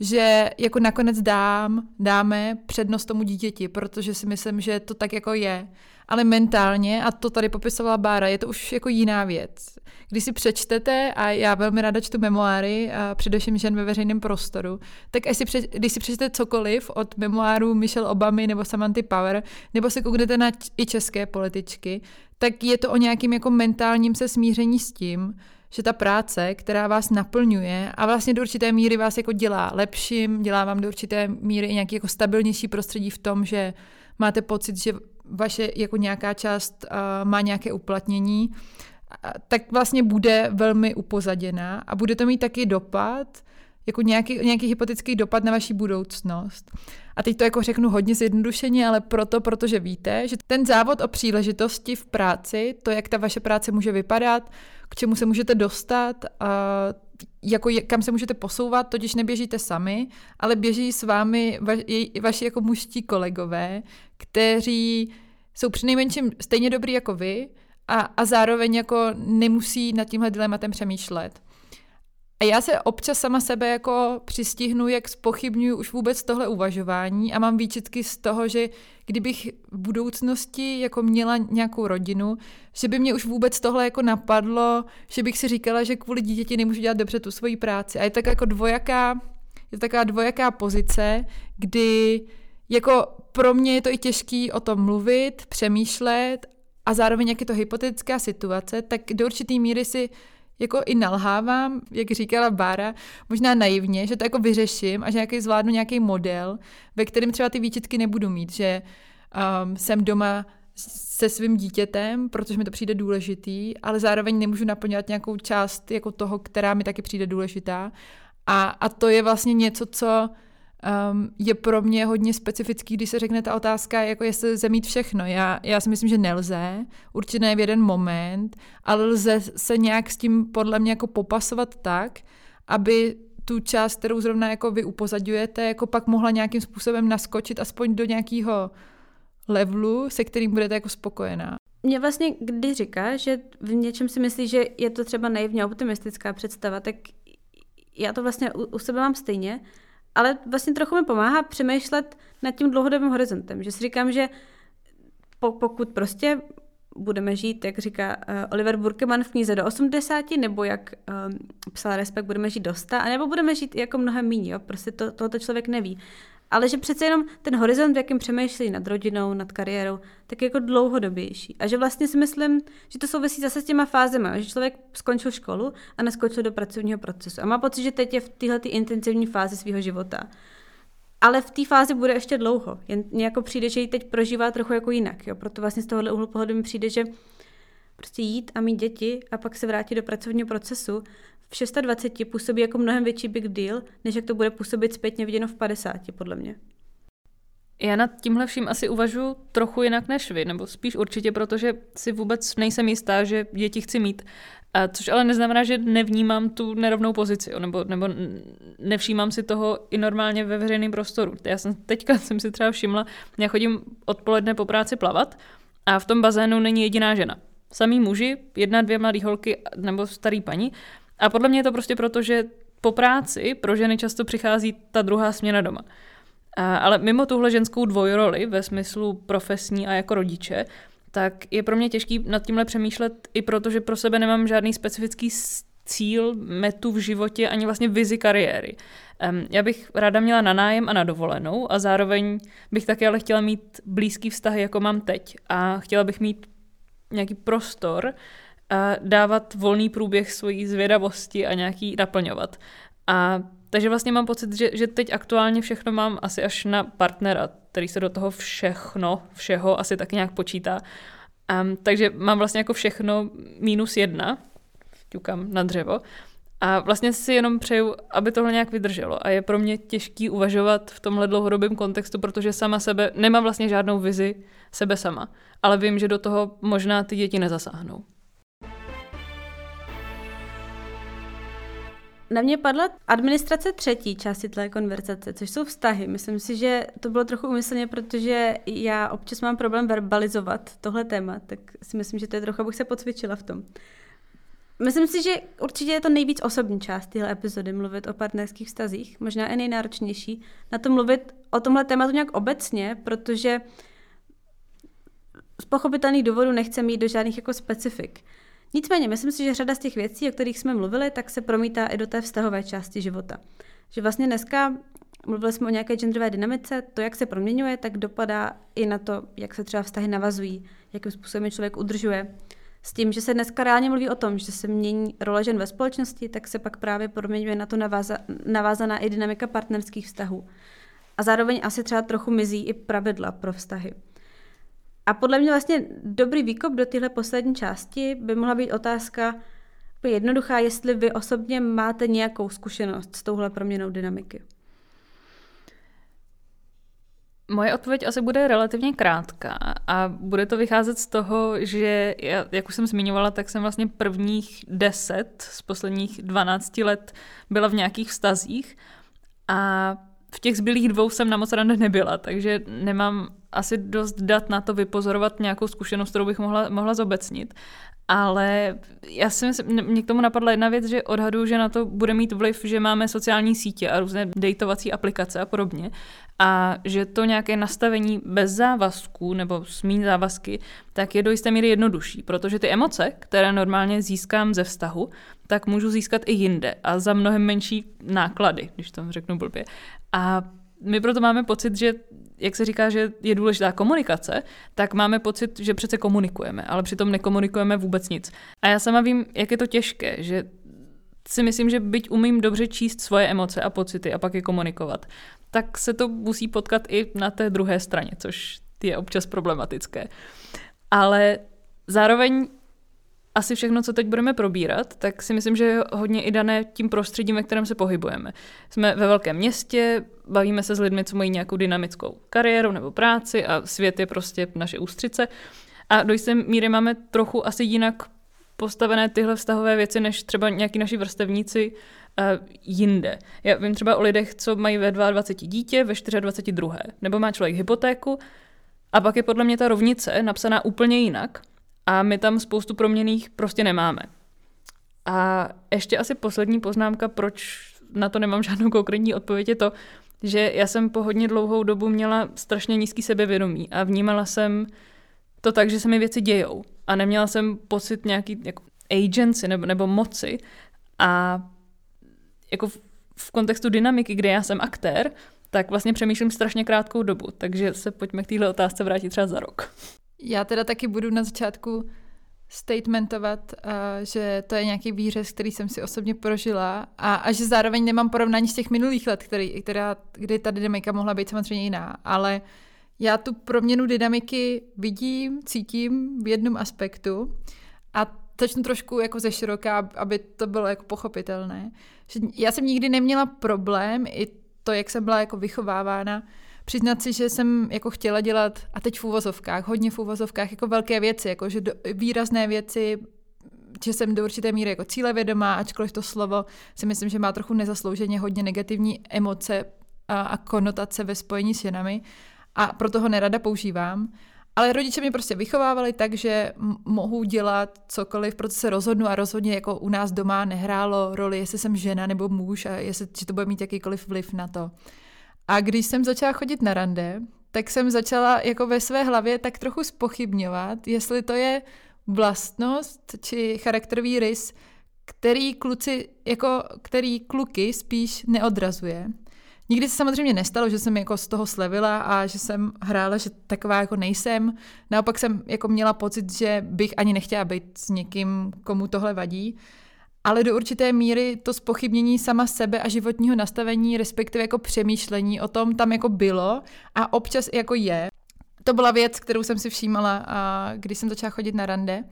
že jako nakonec dám, dáme přednost tomu dítěti, protože si myslím, že to tak jako je. Ale mentálně, a to tady popisovala Bára, je to už jako jiná věc. Když si přečtete, a já velmi ráda čtu memoáry, a především žen ve veřejném prostoru, tak až si před, když si přečtete cokoliv od memoáru Michelle Obamy nebo Samantha Power, nebo se kouknete na i české političky, tak je to o nějakým jako mentálním se smíření s tím, že ta práce, která vás naplňuje a vlastně do určité míry vás jako dělá lepším, dělá vám do určité míry i nějaký jako stabilnější prostředí v tom, že máte pocit, že vaše jako nějaká část má nějaké uplatnění, tak vlastně bude velmi upozaděná a bude to mít taky dopad, jako nějaký, nějaký hypotetický dopad na vaši budoucnost. A teď to jako řeknu hodně zjednodušeně, ale proto, protože víte, že ten závod o příležitosti v práci, to, jak ta vaše práce může vypadat, k čemu se můžete dostat, a jako kam se můžete posouvat, totiž neběžíte sami, ale běží s vámi va, vaši jako mužští kolegové, kteří jsou přinejmenším stejně dobrý jako vy a, a zároveň jako nemusí nad tímhle dilematem přemýšlet. A já se občas sama sebe jako přistihnu, jak spochybnuju už vůbec tohle uvažování a mám výčitky z toho, že kdybych v budoucnosti jako měla nějakou rodinu, že by mě už vůbec tohle jako napadlo, že bych si říkala, že kvůli dítěti nemůžu dělat dobře tu svoji práci. A je tak jako dvojaká, je taková dvojaká pozice, kdy jako pro mě je to i těžký o tom mluvit, přemýšlet a zároveň jak je to hypotetická situace, tak do určitý míry si jako i nalhávám, jak říkala Bára, možná naivně, že to jako vyřeším a že nějaký zvládnu nějaký model, ve kterém třeba ty výčitky nebudu mít, že um, jsem doma se svým dítětem, protože mi to přijde důležitý, ale zároveň nemůžu naplňovat nějakou část jako toho, která mi taky přijde důležitá. A, a to je vlastně něco, co um, je pro mě hodně specifický, když se řekne ta otázka, jako jestli lze mít všechno. Já, já si myslím, že nelze, určitě ne v jeden moment, ale lze se nějak s tím podle mě jako popasovat tak, aby tu část, kterou zrovna jako vy upozadujete, jako pak mohla nějakým způsobem naskočit aspoň do nějakého levelu, se kterým budete jako spokojená. Mě vlastně, když říká, že v něčem si myslí, že je to třeba naivně optimistická představa, tak já to vlastně u, u sebe mám stejně, ale vlastně trochu mi pomáhá přemýšlet nad tím dlouhodobým horizontem, že si říkám, že po, pokud prostě budeme žít, jak říká uh, Oliver Burkeman v knize do 80, nebo jak um, psal Respekt, budeme žít do 100, nebo budeme žít jako mnohem méně, prostě to, tohoto člověk neví ale že přece jenom ten horizont, v jakém přemýšlí nad rodinou, nad kariérou, tak je jako dlouhodobější. A že vlastně si myslím, že to souvisí zase s těma fázemi, že člověk skončil školu a neskočil do pracovního procesu. A má pocit, že teď je v téhle intenzivní fázi svého života. Ale v té fázi bude ještě dlouho. Jen nějak přijde, že ji teď prožívá trochu jako jinak. Jo? Proto vlastně z tohohle úhlu pohledu mi přijde, že prostě jít a mít děti a pak se vrátit do pracovního procesu v 26 působí jako mnohem větší big deal, než jak to bude působit zpětně viděno v 50, podle mě. Já nad tímhle vším asi uvažuji trochu jinak než vy, nebo spíš určitě, protože si vůbec nejsem jistá, že děti chci mít. A což ale neznamená, že nevnímám tu nerovnou pozici, nebo, nebo nevšímám si toho i normálně ve veřejném prostoru. Já jsem teďka jsem si třeba všimla, já chodím odpoledne po práci plavat a v tom bazénu není jediná žena. Samý muži, jedna, dvě mladé holky nebo starý paní a podle mě je to prostě proto, že po práci pro ženy často přichází ta druhá směna doma. A, ale mimo tuhle ženskou dvojroli ve smyslu profesní a jako rodiče, tak je pro mě těžký nad tímhle přemýšlet i proto, že pro sebe nemám žádný specifický cíl, metu v životě, ani vlastně vizi kariéry. Um, já bych ráda měla na nájem a na dovolenou a zároveň bych také ale chtěla mít blízký vztahy, jako mám teď. A chtěla bych mít nějaký prostor, a dávat volný průběh svojí zvědavosti a nějaký naplňovat. A takže vlastně mám pocit, že, že teď aktuálně všechno mám asi až na partnera, který se do toho všechno, všeho asi tak nějak počítá. Um, takže mám vlastně jako všechno minus jedna, ťukám na dřevo. A vlastně si jenom přeju, aby tohle nějak vydrželo. A je pro mě těžký uvažovat v tomhle dlouhodobém kontextu, protože sama sebe, nemám vlastně žádnou vizi sebe sama. Ale vím, že do toho možná ty děti nezasáhnou. Na mě padla administrace třetí části té konverzace, což jsou vztahy. Myslím si, že to bylo trochu umyslně, protože já občas mám problém verbalizovat tohle téma, tak si myslím, že to je trochu, abych se pocvičila v tom. Myslím si, že určitě je to nejvíc osobní část téhle epizody, mluvit o partnerských vztazích, možná i nejnáročnější. Na to mluvit o tomhle tématu nějak obecně, protože z pochopitelných důvodů nechce mít do žádných jako specifik. Nicméně, myslím si, že řada z těch věcí, o kterých jsme mluvili, tak se promítá i do té vztahové části života. Že vlastně dneska mluvili jsme o nějaké genderové dynamice, to, jak se proměňuje, tak dopadá i na to, jak se třeba vztahy navazují, jakým způsobem člověk udržuje. S tím, že se dneska reálně mluví o tom, že se mění role žen ve společnosti, tak se pak právě proměňuje na to naváza, navázaná i dynamika partnerských vztahů. A zároveň asi třeba trochu mizí i pravidla pro vztahy. A podle mě vlastně dobrý výkop do téhle poslední části by mohla být otázka jednoduchá, jestli vy osobně máte nějakou zkušenost s touhle proměnou dynamiky. Moje odpověď asi bude relativně krátká a bude to vycházet z toho, že já, jak už jsem zmiňovala, tak jsem vlastně prvních deset z posledních 12 let byla v nějakých vztazích a v těch zbylých dvou jsem na moc rande nebyla, takže nemám asi dost dat na to vypozorovat nějakou zkušenost, kterou bych mohla, mohla zobecnit. Ale já si myslím, mě k tomu napadla jedna věc, že odhaduju, že na to bude mít vliv, že máme sociální sítě a různé dejtovací aplikace a podobně. A že to nějaké nastavení bez závazků nebo s mín závazky, tak je do jisté míry jednodušší, protože ty emoce, které normálně získám ze vztahu, tak můžu získat i jinde a za mnohem menší náklady, když to řeknu blbě. A my proto máme pocit, že jak se říká, že je důležitá komunikace, tak máme pocit, že přece komunikujeme, ale přitom nekomunikujeme vůbec nic. A já sama vím, jak je to těžké, že si myslím, že byť umím dobře číst svoje emoce a pocity a pak je komunikovat, tak se to musí potkat i na té druhé straně, což je občas problematické. Ale zároveň asi všechno, co teď budeme probírat, tak si myslím, že je hodně i dané tím prostředím, ve kterém se pohybujeme. Jsme ve velkém městě, bavíme se s lidmi, co mají nějakou dynamickou kariéru nebo práci a svět je prostě naše ústřice. A do jisté míry máme trochu asi jinak postavené tyhle vztahové věci, než třeba nějaký naši vrstevníci uh, jinde. Já vím třeba o lidech, co mají ve 22 dítě, ve 24 druhé. Nebo má člověk hypotéku a pak je podle mě ta rovnice napsaná úplně jinak – a my tam spoustu proměných prostě nemáme. A ještě asi poslední poznámka, proč na to nemám žádnou konkrétní odpověď, je to, že já jsem po hodně dlouhou dobu měla strašně nízký sebevědomí a vnímala jsem to tak, že se mi věci dějou. A neměla jsem pocit nějaký jako agency nebo, nebo moci. A jako v, v kontextu dynamiky, kde já jsem aktér, tak vlastně přemýšlím strašně krátkou dobu. Takže se pojďme k téhle otázce vrátit třeba za rok. Já teda taky budu na začátku statementovat, uh, že to je nějaký výřez, který jsem si osobně prožila a, a že zároveň nemám porovnání z těch minulých let, který, která, kdy ta dynamika mohla být samozřejmě jiná, ale já tu proměnu dynamiky vidím, cítím v jednom aspektu a začnu trošku jako ze široká, aby to bylo jako pochopitelné. Že já jsem nikdy neměla problém, i to, jak jsem byla jako vychovávána, přiznat si, že jsem jako chtěla dělat, a teď v úvozovkách, hodně v úvozovkách, jako velké věci, jako že do, výrazné věci, že jsem do určité míry jako cílevědomá, ačkoliv to slovo si myslím, že má trochu nezaslouženě hodně negativní emoce a, a konotace ve spojení s ženami a proto ho nerada používám. Ale rodiče mě prostě vychovávali tak, že mohu dělat cokoliv, proto se rozhodnu a rozhodně jako u nás doma nehrálo roli, jestli jsem žena nebo muž a jestli, že to bude mít jakýkoliv vliv na to. A když jsem začala chodit na rande, tak jsem začala jako ve své hlavě tak trochu spochybňovat, jestli to je vlastnost či charakterový rys, který kluci, jako který kluky spíš neodrazuje. Nikdy se samozřejmě nestalo, že jsem jako z toho slevila a že jsem hrála, že taková jako nejsem. Naopak jsem jako měla pocit, že bych ani nechtěla být s někým, komu tohle vadí ale do určité míry to spochybnění sama sebe a životního nastavení, respektive jako přemýšlení o tom tam jako bylo a občas jako je. To byla věc, kterou jsem si všímala, a když jsem začala chodit na rande.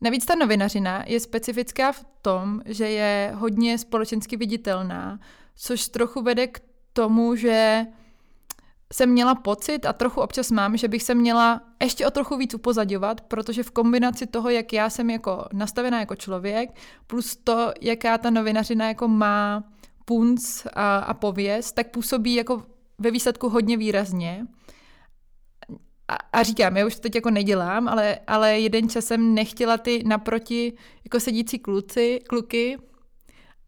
Navíc ta novinařina je specifická v tom, že je hodně společensky viditelná, což trochu vede k tomu, že jsem měla pocit a trochu občas mám, že bych se měla ještě o trochu víc upozadovat, protože v kombinaci toho, jak já jsem jako nastavená jako člověk, plus to, jaká ta novinařina jako má punc a, a pověst, tak působí jako ve výsledku hodně výrazně. A, a říkám, já už to teď jako nedělám, ale, ale jeden čas jsem nechtěla ty naproti jako sedící kluci, kluky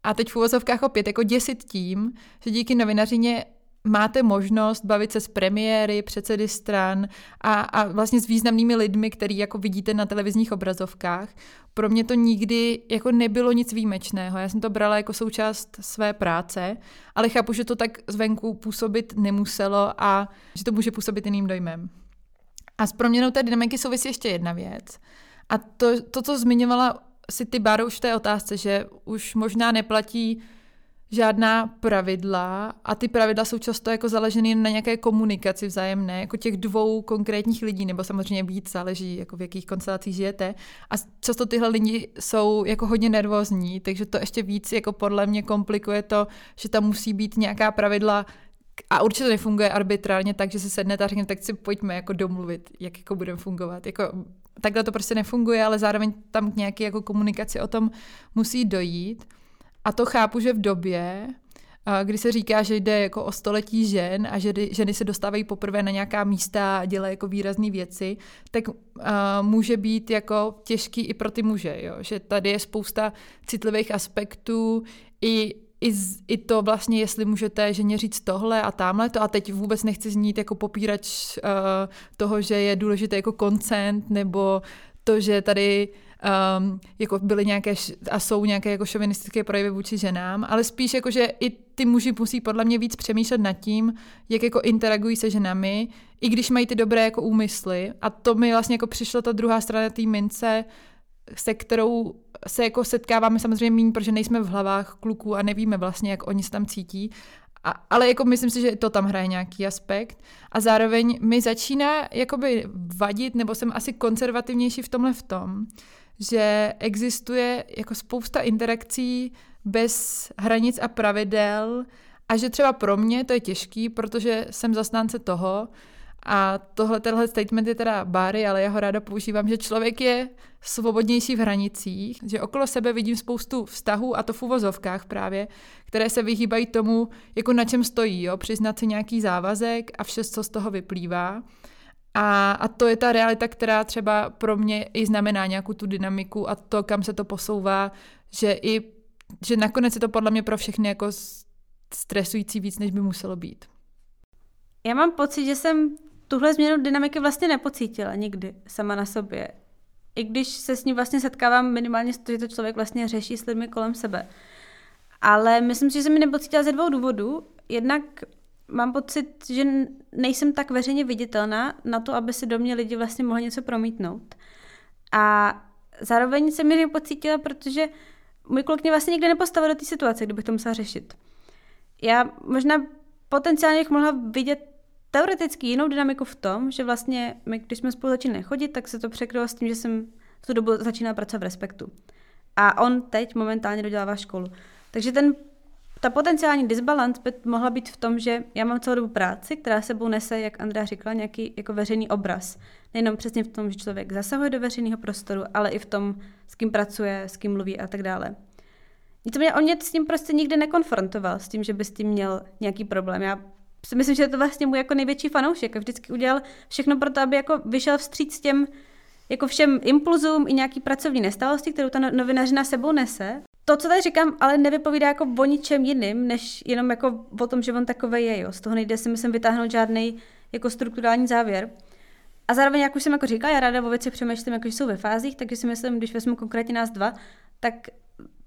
a teď v úvozovkách opět jako děsit tím, že díky novinařině máte možnost bavit se s premiéry, předsedy stran a, a vlastně s významnými lidmi, který jako vidíte na televizních obrazovkách. Pro mě to nikdy jako nebylo nic výjimečného. Já jsem to brala jako součást své práce, ale chápu, že to tak zvenku působit nemuselo a že to může působit jiným dojmem. A s proměnou té dynamiky souvisí ještě jedna věc. A to, to co zmiňovala si ty Báro už v té otázce, že už možná neplatí žádná pravidla a ty pravidla jsou často jako založeny na nějaké komunikaci vzájemné, jako těch dvou konkrétních lidí, nebo samozřejmě víc, záleží, jako v jakých konstelacích žijete. A často tyhle lidi jsou jako hodně nervózní, takže to ještě víc jako podle mě komplikuje to, že tam musí být nějaká pravidla, a určitě to nefunguje arbitrálně tak, že se sednete a řeknete, tak si pojďme jako domluvit, jak jako budeme fungovat. Jako, takhle to prostě nefunguje, ale zároveň tam k nějaké jako komunikaci o tom musí dojít. A to chápu, že v době, kdy se říká, že jde jako o století žen a že ženy se dostávají poprvé na nějaká místa a dělají jako výrazné věci, tak uh, může být jako těžký i pro ty muže, jo? že tady je spousta citlivých aspektů i i, z, i to vlastně, jestli můžete ženě říct tohle a tamhle to a teď vůbec nechci znít jako popírač uh, toho, že je důležité jako koncent nebo to, že tady um, jako byly nějaké a jsou nějaké jako šovinistické projevy vůči ženám, ale spíš jako, že i ty muži musí podle mě víc přemýšlet nad tím, jak jako interagují se ženami, i když mají ty dobré jako úmysly a to mi vlastně jako přišla ta druhá strana té mince, se kterou se jako setkáváme samozřejmě méně, protože nejsme v hlavách kluků a nevíme vlastně, jak oni se tam cítí. A, ale jako myslím si, že to tam hraje nějaký aspekt. A zároveň mi začíná jakoby vadit, nebo jsem asi konzervativnější v tomhle v tom, že existuje jako spousta interakcí bez hranic a pravidel a že třeba pro mě to je těžký, protože jsem zastánce toho, a tohle, tenhle statement je teda Bary, ale já ho ráda používám, že člověk je svobodnější v hranicích, že okolo sebe vidím spoustu vztahů, a to v uvozovkách právě, které se vyhýbají tomu, jako na čem stojí, jo? přiznat si nějaký závazek a vše, co z toho vyplývá. A, a to je ta realita, která třeba pro mě i znamená nějakou tu dynamiku a to, kam se to posouvá, že i že nakonec je to podle mě pro všechny jako stresující víc, než by muselo být. Já mám pocit, že jsem tuhle změnu dynamiky vlastně nepocítila nikdy sama na sobě. I když se s ní vlastně setkávám minimálně to, že to člověk vlastně řeší s lidmi kolem sebe. Ale myslím si, že jsem mi nepocítila ze dvou důvodů. Jednak mám pocit, že nejsem tak veřejně viditelná na to, aby si do mě lidi vlastně mohli něco promítnout. A zároveň jsem mi nepocítila, protože můj kluk mě vlastně nikdy nepostavil do té situace, kdybych to musela řešit. Já možná potenciálně bych mohla vidět teoreticky jinou dynamiku v tom, že vlastně my, když jsme spolu začínali chodit, tak se to překrylo s tím, že jsem v tu dobu začínala pracovat v Respektu. A on teď momentálně dodělává školu. Takže ten, ta potenciální disbalance by mohla být v tom, že já mám celou dobu práci, která sebou nese, jak Andrea říkala, nějaký jako veřejný obraz. Nejenom přesně v tom, že člověk zasahuje do veřejného prostoru, ale i v tom, s kým pracuje, s kým mluví a tak dále. Nicméně on mě s tím prostě nikdy nekonfrontoval, s tím, že by s tím měl nějaký problém. Já si myslím, že je to vlastně můj jako největší fanoušek vždycky udělal všechno pro to, aby jako vyšel vstříc těm jako všem impulzům i nějaký pracovní nestálosti, kterou ta no-, novinařina sebou nese. To, co tady říkám, ale nevypovídá jako o ničem jiným, než jenom jako o tom, že on takové je. Jo. Z toho nejde si myslím vytáhnout žádný jako strukturální závěr. A zároveň, jak už jsem jako říkala, já ráda o věci přemýšlím, jako jsou ve fázích, takže si myslím, když vezmu konkrétně nás dva, tak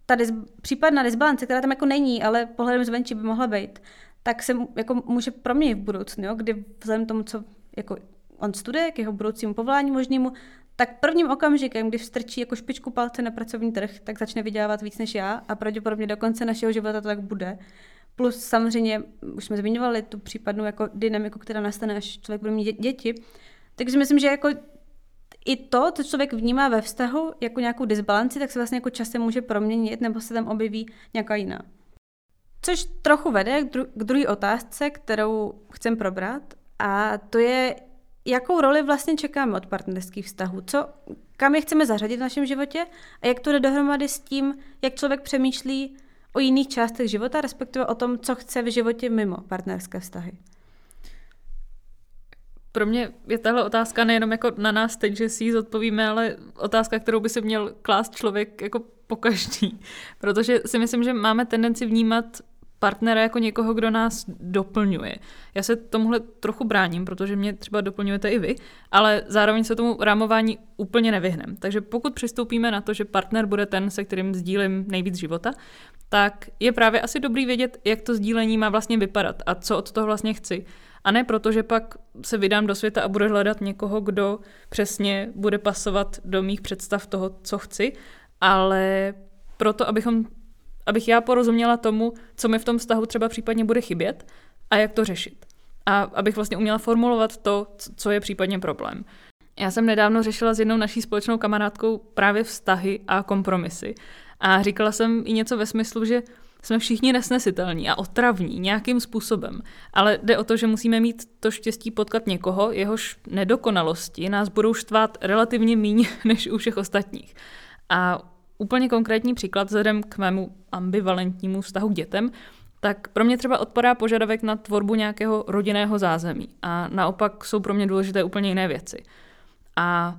ta dis- případná disbalance, která tam jako není, ale pohledem zvenčí by mohla být, tak se jako může proměnit v budoucnu, jo? kdy vzhledem tomu, co jako on studuje, k jeho budoucímu povolání možnému, tak prvním okamžikem, když strčí jako špičku palce na pracovní trh, tak začne vydělávat víc než já a pravděpodobně do konce našeho života to tak bude. Plus samozřejmě, už jsme zmiňovali tu případnou jako dynamiku, která nastane, až člověk bude mít děti. Takže myslím, že jako i to, co člověk vnímá ve vztahu jako nějakou disbalanci, tak se vlastně jako časem může proměnit nebo se tam objeví nějaká jiná. Což trochu vede k, dru- k druhé otázce, kterou chcem probrat, a to je, jakou roli vlastně čekáme od partnerských vztahů, co, kam je chceme zařadit v našem životě a jak to jde dohromady s tím, jak člověk přemýšlí o jiných částech života, respektive o tom, co chce v životě mimo partnerské vztahy. Pro mě je tahle otázka nejenom jako na nás teď, že si ji zodpovíme, ale otázka, kterou by si měl klást člověk jako po každý. Protože si myslím, že máme tendenci vnímat partnera jako někoho, kdo nás doplňuje. Já se tomuhle trochu bráním, protože mě třeba doplňujete i vy, ale zároveň se tomu rámování úplně nevyhnem. Takže pokud přistoupíme na to, že partner bude ten, se kterým sdílím nejvíc života, tak je právě asi dobrý vědět, jak to sdílení má vlastně vypadat a co od toho vlastně chci. A ne proto, že pak se vydám do světa a budu hledat někoho, kdo přesně bude pasovat do mých představ toho, co chci, ale proto, abychom, abych já porozuměla tomu, co mi v tom vztahu třeba případně bude chybět a jak to řešit. A abych vlastně uměla formulovat to, co je případně problém. Já jsem nedávno řešila s jednou naší společnou kamarádkou právě vztahy a kompromisy. A říkala jsem i něco ve smyslu, že jsme všichni nesnesitelní a otravní nějakým způsobem, ale jde o to, že musíme mít to štěstí potkat někoho, jehož nedokonalosti nás budou štvát relativně míň než u všech ostatních. A úplně konkrétní příklad vzhledem k mému ambivalentnímu vztahu k dětem, tak pro mě třeba odpadá požadavek na tvorbu nějakého rodinného zázemí a naopak jsou pro mě důležité úplně jiné věci. A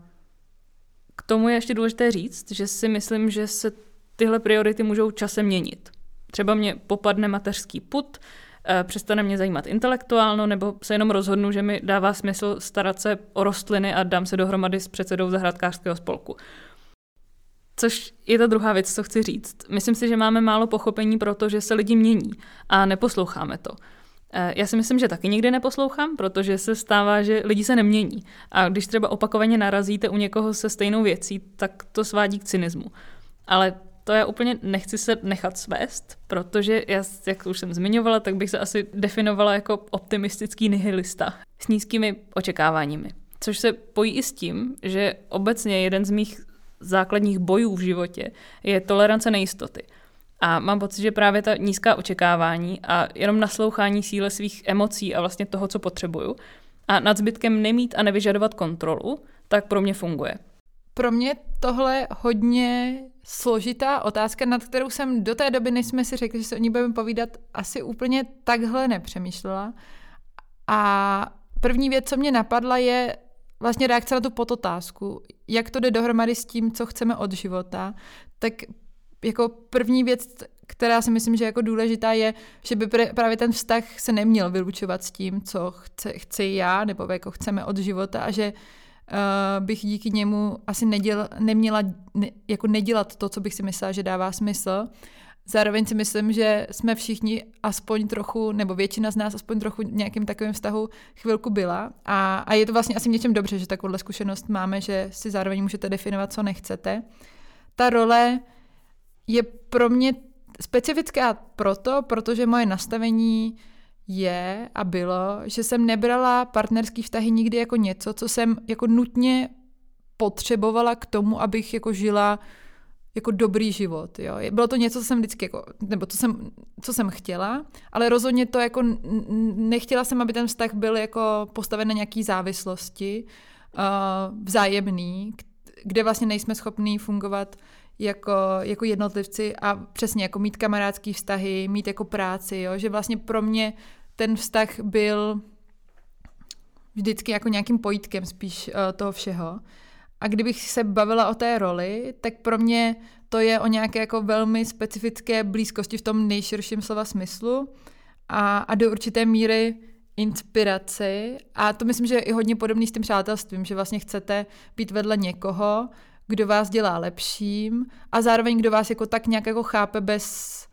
k tomu je ještě důležité říct, že si myslím, že se tyhle priority můžou časem měnit. Třeba mě popadne mateřský put, eh, přestane mě zajímat intelektuálno, nebo se jenom rozhodnu, že mi dává smysl starat se o rostliny a dám se dohromady s předsedou zahrádkářského spolku. Což je ta druhá věc, co chci říct. Myslím si, že máme málo pochopení pro to, že se lidi mění a neposloucháme to. Eh, já si myslím, že taky nikdy neposlouchám, protože se stává, že lidi se nemění. A když třeba opakovaně narazíte u někoho se stejnou věcí, tak to svádí k cynismu. Ale to já úplně nechci se nechat svést, protože já, jak už jsem zmiňovala, tak bych se asi definovala jako optimistický nihilista s nízkými očekáváními. Což se pojí i s tím, že obecně jeden z mých základních bojů v životě je tolerance nejistoty. A mám pocit, že právě ta nízká očekávání a jenom naslouchání síle svých emocí a vlastně toho, co potřebuju, a nad zbytkem nemít a nevyžadovat kontrolu, tak pro mě funguje. Pro mě tohle hodně složitá otázka, nad kterou jsem do té doby, než jsme si řekli, že se o ní budeme povídat, asi úplně takhle nepřemýšlela. A první věc, co mě napadla, je vlastně reakce na tu podotázku. Jak to jde dohromady s tím, co chceme od života. Tak jako první věc, která si myslím, že jako důležitá, je, že by právě ten vztah se neměl vylučovat s tím, co chce, chci já, nebo jako chceme od života a že uh, bych díky němu asi neděl, neměla ne, jako nedělat to, co bych si myslela, že dává smysl. Zároveň si myslím, že jsme všichni aspoň trochu, nebo většina z nás aspoň trochu nějakým takovým vztahu chvilku byla. A, a je to vlastně asi něčem dobře, že takovouhle zkušenost máme, že si zároveň můžete definovat, co nechcete. Ta role je pro mě specifická proto, protože moje nastavení je a bylo, že jsem nebrala partnerský vztahy nikdy jako něco, co jsem jako nutně potřebovala k tomu, abych jako žila jako dobrý život. Jo. Bylo to něco, co jsem vždycky, jako, nebo co jsem, co jsem chtěla, ale rozhodně to jako nechtěla jsem, aby ten vztah byl jako postaven na nějaký závislosti, uh, vzájemný, kde vlastně nejsme schopní fungovat jako, jako jednotlivci a přesně jako mít kamarádský vztahy, mít jako práci, jo? že vlastně pro mě ten vztah byl vždycky jako nějakým pojítkem spíš uh, toho všeho. A kdybych se bavila o té roli, tak pro mě to je o nějaké jako velmi specifické blízkosti v tom nejširším slova smyslu a, a do určité míry inspiraci. A to myslím, že je i hodně podobný s tím přátelstvím, že vlastně chcete být vedle někoho, kdo vás dělá lepším a zároveň kdo vás jako tak nějak jako chápe bez,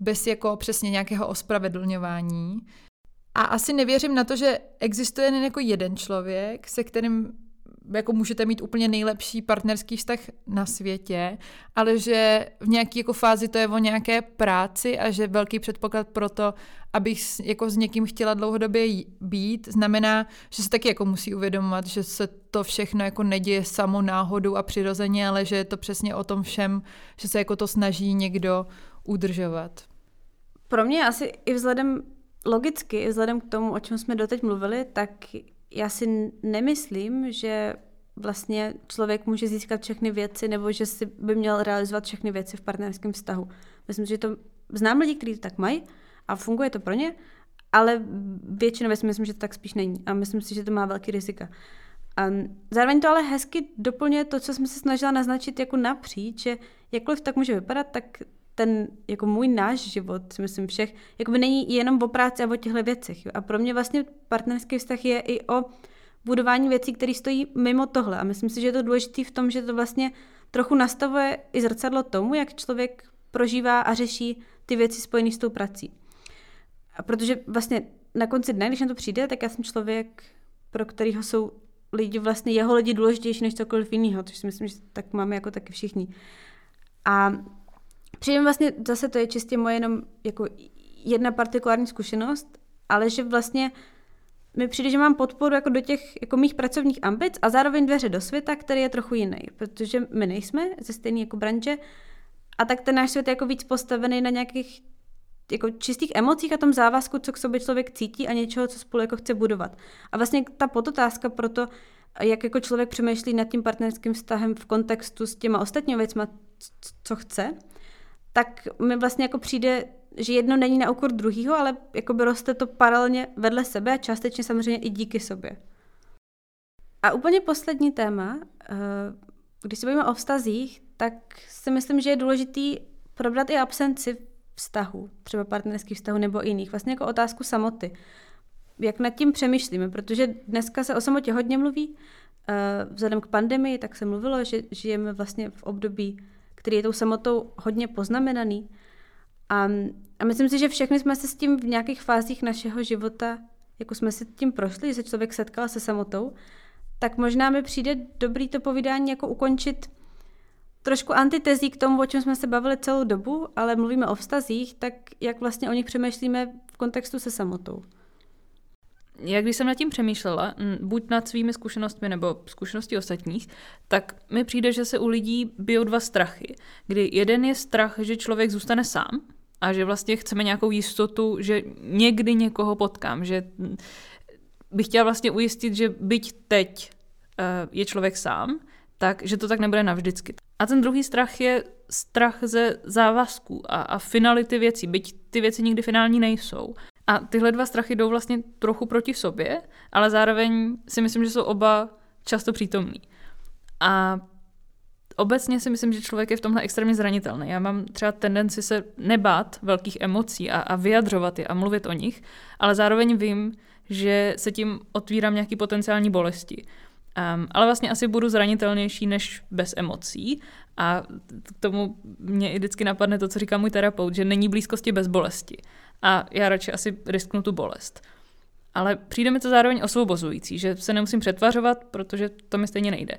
bez jako přesně nějakého ospravedlňování. A asi nevěřím na to, že existuje jen jako jeden člověk, se kterým jako můžete mít úplně nejlepší partnerský vztah na světě, ale že v nějaké jako fázi to je o nějaké práci a že velký předpoklad pro to, abych jako s někým chtěla dlouhodobě být, znamená, že se taky jako musí uvědomovat, že se to všechno jako neděje samo náhodou a přirozeně, ale že je to přesně o tom všem, že se jako to snaží někdo udržovat. Pro mě asi i vzhledem logicky, vzhledem k tomu, o čem jsme doteď mluvili, tak já si nemyslím, že vlastně člověk může získat všechny věci nebo že si by měl realizovat všechny věci v partnerském vztahu. Myslím, že to znám lidi, kteří to tak mají a funguje to pro ně, ale většinou si myslím, že to tak spíš není a myslím si, že to má velký rizika. A zároveň to ale hezky doplňuje to, co jsme se snažila naznačit jako napříč, že jakkoliv tak může vypadat, tak ten, jako můj náš život, si myslím všech, jako by není jenom o práci a o těchto věcech. Jo. A pro mě vlastně partnerský vztah je i o budování věcí, které stojí mimo tohle. A myslím si, že je to důležité v tom, že to vlastně trochu nastavuje i zrcadlo tomu, jak člověk prožívá a řeší ty věci spojené s tou prací. A protože vlastně na konci dne, když na to přijde, tak já jsem člověk, pro kterého jsou lidi vlastně jeho lidi důležitější než cokoliv jiného, což si myslím, že tak máme jako taky všichni. A přijde vlastně, zase to je čistě moje jenom jako jedna partikulární zkušenost, ale že vlastně mi přijde, že mám podporu jako do těch jako mých pracovních ambic a zároveň dveře do světa, který je trochu jiný, protože my nejsme ze stejné jako branže a tak ten náš svět je jako víc postavený na nějakých jako čistých emocích a tom závazku, co k sobě člověk cítí a něčeho, co spolu jako chce budovat. A vlastně ta podotázka pro to, jak jako člověk přemýšlí nad tím partnerským vztahem v kontextu s těma ostatními věcmi, co chce, tak mi vlastně jako přijde, že jedno není na úkor druhého, ale jako by roste to paralelně vedle sebe a částečně samozřejmě i díky sobě. A úplně poslední téma, eh, když se bavíme o vztazích, tak si myslím, že je důležitý probrat i absenci vztahu, třeba partnerských vztahů nebo jiných, vlastně jako otázku samoty. Jak nad tím přemýšlíme, protože dneska se o samotě hodně mluví, eh, vzhledem k pandemii, tak se mluvilo, že žijeme vlastně v období, který je tou samotou hodně poznamenaný. A, a myslím si, že všechny jsme se s tím v nějakých fázích našeho života, jako jsme se tím prošli, že se člověk setkal se samotou, tak možná mi přijde dobrý to povídání jako ukončit trošku antitezí k tomu, o čem jsme se bavili celou dobu, ale mluvíme o vztazích, tak jak vlastně o nich přemýšlíme v kontextu se samotou. Já když jsem nad tím přemýšlela, buď nad svými zkušenostmi nebo zkušenosti ostatních, tak mi přijde, že se u lidí bijou dva strachy. Kdy jeden je strach, že člověk zůstane sám a že vlastně chceme nějakou jistotu, že někdy někoho potkám, že bych chtěla vlastně ujistit, že byť teď eh, je člověk sám, tak, že to tak nebude navždycky. A ten druhý strach je strach ze závazků a, a finality věcí, byť ty věci nikdy finální nejsou. A tyhle dva strachy jdou vlastně trochu proti sobě, ale zároveň si myslím, že jsou oba často přítomní. A obecně si myslím, že člověk je v tomhle extrémně zranitelný. Já mám třeba tendenci se nebát velkých emocí a, a vyjadřovat je a mluvit o nich, ale zároveň vím, že se tím otvírám nějaký potenciální bolesti. Um, ale vlastně asi budu zranitelnější než bez emocí a k tomu mě i vždycky napadne to, co říká můj terapeut, že není blízkosti bez bolesti. A já radši asi risknu tu bolest. Ale přijde mi to zároveň osvobozující, že se nemusím přetvařovat, protože to mi stejně nejde.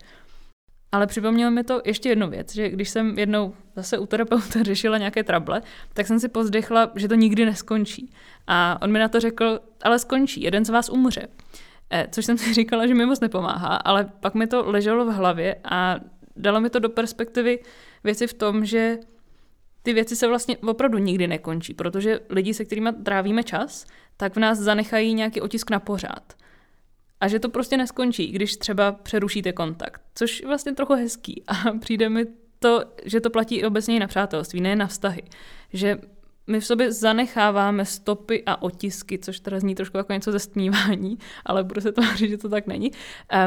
Ale připomnělo mi to ještě jednu věc, že když jsem jednou zase u terapeuta řešila nějaké trable, tak jsem si pozdechla, že to nikdy neskončí. A on mi na to řekl, ale skončí, jeden z vás umře. Eh, což jsem si říkala, že mi moc nepomáhá, ale pak mi to leželo v hlavě a dalo mi to do perspektivy věci v tom, že ty věci se vlastně opravdu nikdy nekončí, protože lidi, se kterými trávíme čas, tak v nás zanechají nějaký otisk na pořád. A že to prostě neskončí, když třeba přerušíte kontakt, což je vlastně trochu hezký. A přijde mi to, že to platí i obecně na přátelství, ne na vztahy. Že my v sobě zanecháváme stopy a otisky, což teda zní trošku jako něco ze stmívání, ale budu se tvářit, že to tak není.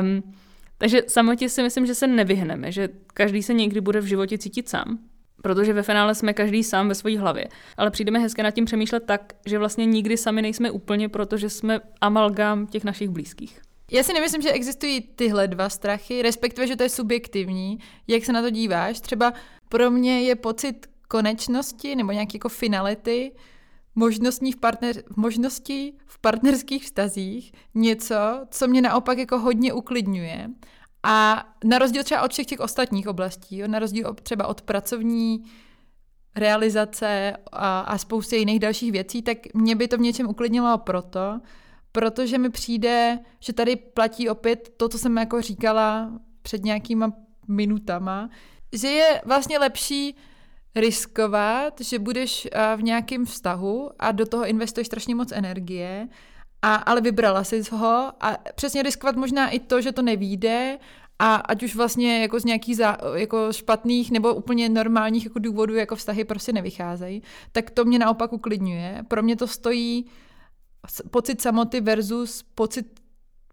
Um, takže samotě si myslím, že se nevyhneme, že každý se někdy bude v životě cítit sám, protože ve finále jsme každý sám ve své hlavě. Ale přijdeme hezké nad tím přemýšlet tak, že vlastně nikdy sami nejsme úplně, protože jsme amalgám těch našich blízkých. Já si nemyslím, že existují tyhle dva strachy, respektive, že to je subjektivní. Jak se na to díváš? Třeba pro mě je pocit konečnosti nebo nějaké jako finality, možností v, partner, možností v partnerských vztazích něco, co mě naopak jako hodně uklidňuje. A na rozdíl třeba od všech těch ostatních oblastí, jo, na rozdíl třeba od pracovní realizace a, a spousty jiných dalších věcí, tak mě by to v něčem uklidnilo proto, protože mi přijde, že tady platí opět to, co jsem jako říkala před nějakýma minutama, že je vlastně lepší riskovat, že budeš v nějakém vztahu a do toho investuješ strašně moc energie, a, ale vybrala jsi ho a přesně riskovat možná i to, že to nevíde a ať už vlastně jako z nějakých za, jako špatných nebo úplně normálních jako důvodů jako vztahy prostě nevycházejí, tak to mě naopak uklidňuje. Pro mě to stojí pocit samoty versus pocit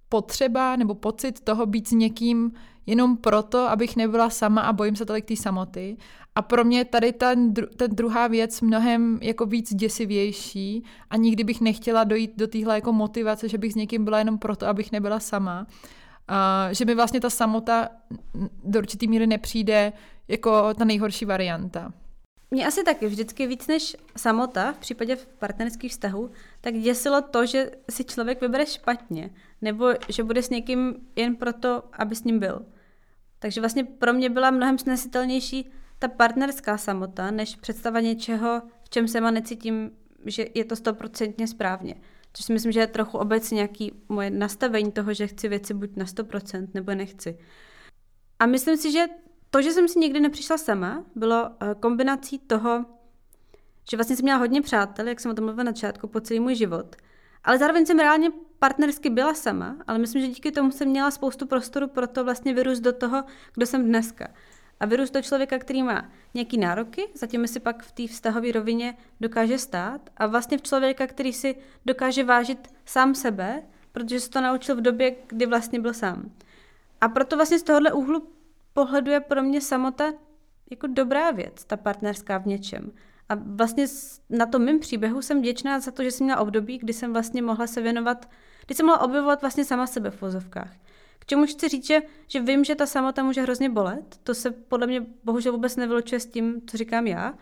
potřeba nebo pocit toho být s někým jenom proto, abych nebyla sama a bojím se tolik té samoty. A pro mě tady ten, ten druhá věc mnohem jako víc děsivější a nikdy bych nechtěla dojít do téhle jako motivace, že bych s někým byla jenom proto, abych nebyla sama. A že mi vlastně ta samota do určitý míry nepřijde jako ta nejhorší varianta. Mě asi taky vždycky víc než samota v případě partnerských vztahů, tak děsilo to, že si člověk vybere špatně, nebo že bude s někým jen proto, aby s ním byl. Takže vlastně pro mě byla mnohem snesitelnější ta partnerská samota, než představa něčeho, v čem se ma necítím, že je to stoprocentně správně. Což si myslím, že je trochu obecně nějaký moje nastavení toho, že chci věci buď na 100% nebo nechci. A myslím si, že to, že jsem si nikdy nepřišla sama, bylo eh, kombinací toho, že vlastně jsem měla hodně přátel, jak jsem o tom mluvila na začátku, po celý můj život. Ale zároveň jsem reálně partnersky byla sama, ale myslím, že díky tomu jsem měla spoustu prostoru pro to vlastně vyrůst do toho, kdo jsem dneska. A vyrůst do člověka, který má nějaký nároky, zatím si pak v té vztahové rovině dokáže stát a vlastně v člověka, který si dokáže vážit sám sebe, protože se to naučil v době, kdy vlastně byl sám. A proto vlastně z tohohle úhlu pohledu je pro mě samota jako dobrá věc, ta partnerská v něčem. A vlastně na tom mém příběhu jsem vděčná za to, že jsem měla období, kdy jsem vlastně mohla se věnovat, kdy jsem mohla objevovat vlastně sama sebe v vozovkách. K čemu chci říct, že, že vím, že ta samota může hrozně bolet, to se podle mě bohužel vůbec nevylučuje s tím, co říkám já,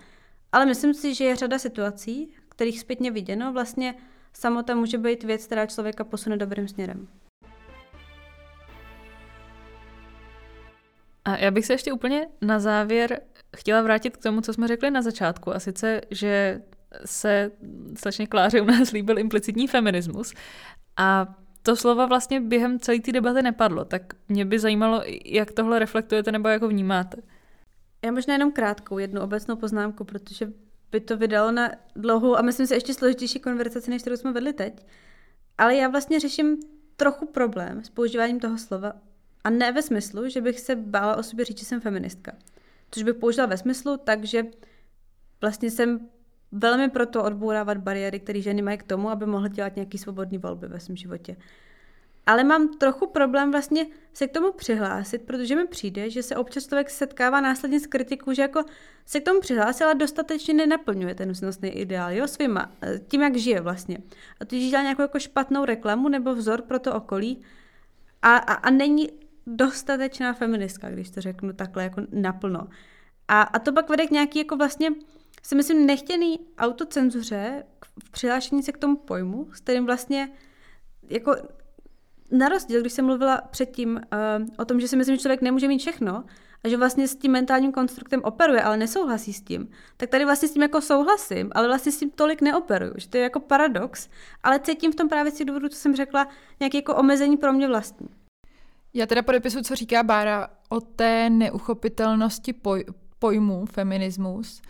ale myslím si, že je řada situací, kterých zpětně viděno, vlastně samota může být věc, která člověka posune dobrým směrem. A já bych se ještě úplně na závěr chtěla vrátit k tomu, co jsme řekli na začátku, a sice, že se slečně Kláře u nás líbil implicitní feminismus. A to slova vlastně během celé té debaty nepadlo, tak mě by zajímalo, jak tohle reflektujete nebo jak ho vnímáte. Já možná jenom krátkou, jednu obecnou poznámku, protože by to vydalo na dlouhou a myslím si ještě složitější konverzaci, než kterou jsme vedli teď. Ale já vlastně řeším trochu problém s používáním toho slova a ne ve smyslu, že bych se bála o sobě říct, že jsem feministka. Což bych použila ve smyslu tak, že vlastně jsem velmi proto odbourávat bariéry, které ženy mají k tomu, aby mohly dělat nějaké svobodné volby ve svém životě. Ale mám trochu problém vlastně se k tomu přihlásit, protože mi přijde, že se občas člověk setkává následně s kritikou, že jako se k tomu přihlásil, ale dostatečně nenaplňuje ten nosný ideál, jo, svýma, tím, jak žije vlastně. A tudíž dělá nějakou jako špatnou reklamu nebo vzor pro to okolí a, a, a není dostatečná feministka, když to řeknu takhle jako naplno. A, a to pak vede k nějaký jako vlastně, si myslím, nechtěný autocenzuře v přihlášení se k tomu pojmu, s kterým vlastně jako na rozdíl, když jsem mluvila předtím uh, o tom, že si myslím, že člověk nemůže mít všechno a že vlastně s tím mentálním konstruktem operuje, ale nesouhlasí s tím, tak tady vlastně s tím jako souhlasím, ale vlastně s tím tolik neoperuju, že to je jako paradox, ale cítím v tom právě si důvodu, co jsem řekla, nějaké jako omezení pro mě vlastní. Já teda podepisu, co říká Bára o té neuchopitelnosti poj- pojmu feminismus.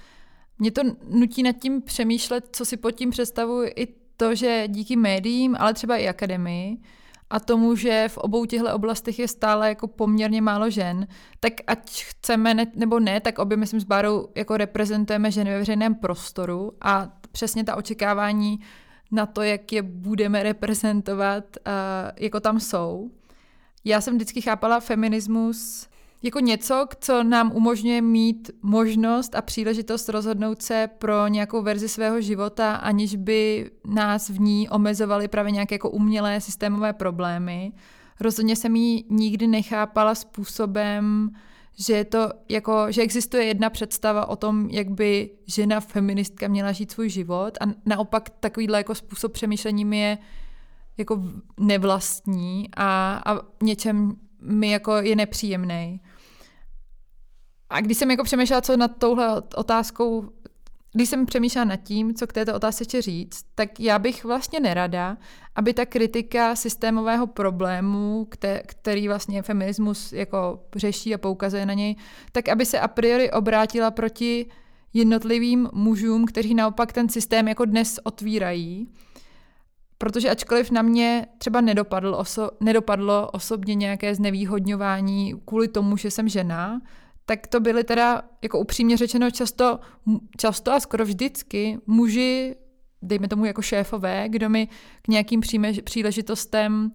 Mě to nutí nad tím přemýšlet, co si pod tím představuji i to, že díky médiím, ale třeba i akademii, a tomu, že v obou těchto oblastech je stále jako poměrně málo žen, tak ať chceme ne, nebo ne, tak obě, myslím, s Bárou jako reprezentujeme ženy ve veřejném prostoru a přesně ta očekávání na to, jak je budeme reprezentovat, uh, jako tam jsou. Já jsem vždycky chápala feminismus jako něco, co nám umožňuje mít možnost a příležitost rozhodnout se pro nějakou verzi svého života, aniž by nás v ní omezovaly právě nějaké jako umělé systémové problémy. Rozhodně jsem ji nikdy nechápala způsobem, že, je to jako, že existuje jedna představa o tom, jak by žena feministka měla žít svůj život a naopak takovýhle jako způsob přemýšlení mi je jako nevlastní a, a něčem mi jako je nepříjemný. A když jsem jako přemýšlela, co nad touhle otázkou, když jsem přemýšlela nad tím, co k této otázce chci říct, tak já bych vlastně nerada, aby ta kritika systémového problému, který vlastně feminismus jako řeší a poukazuje na něj, tak aby se a priori obrátila proti jednotlivým mužům, kteří naopak ten systém jako dnes otvírají Protože ačkoliv na mě třeba nedopadlo, oso- nedopadlo osobně nějaké znevýhodňování kvůli tomu, že jsem žena, tak to byly teda, jako upřímně řečeno, často, často a skoro vždycky muži, dejme tomu jako šéfové, kdo mi k nějakým příležitostem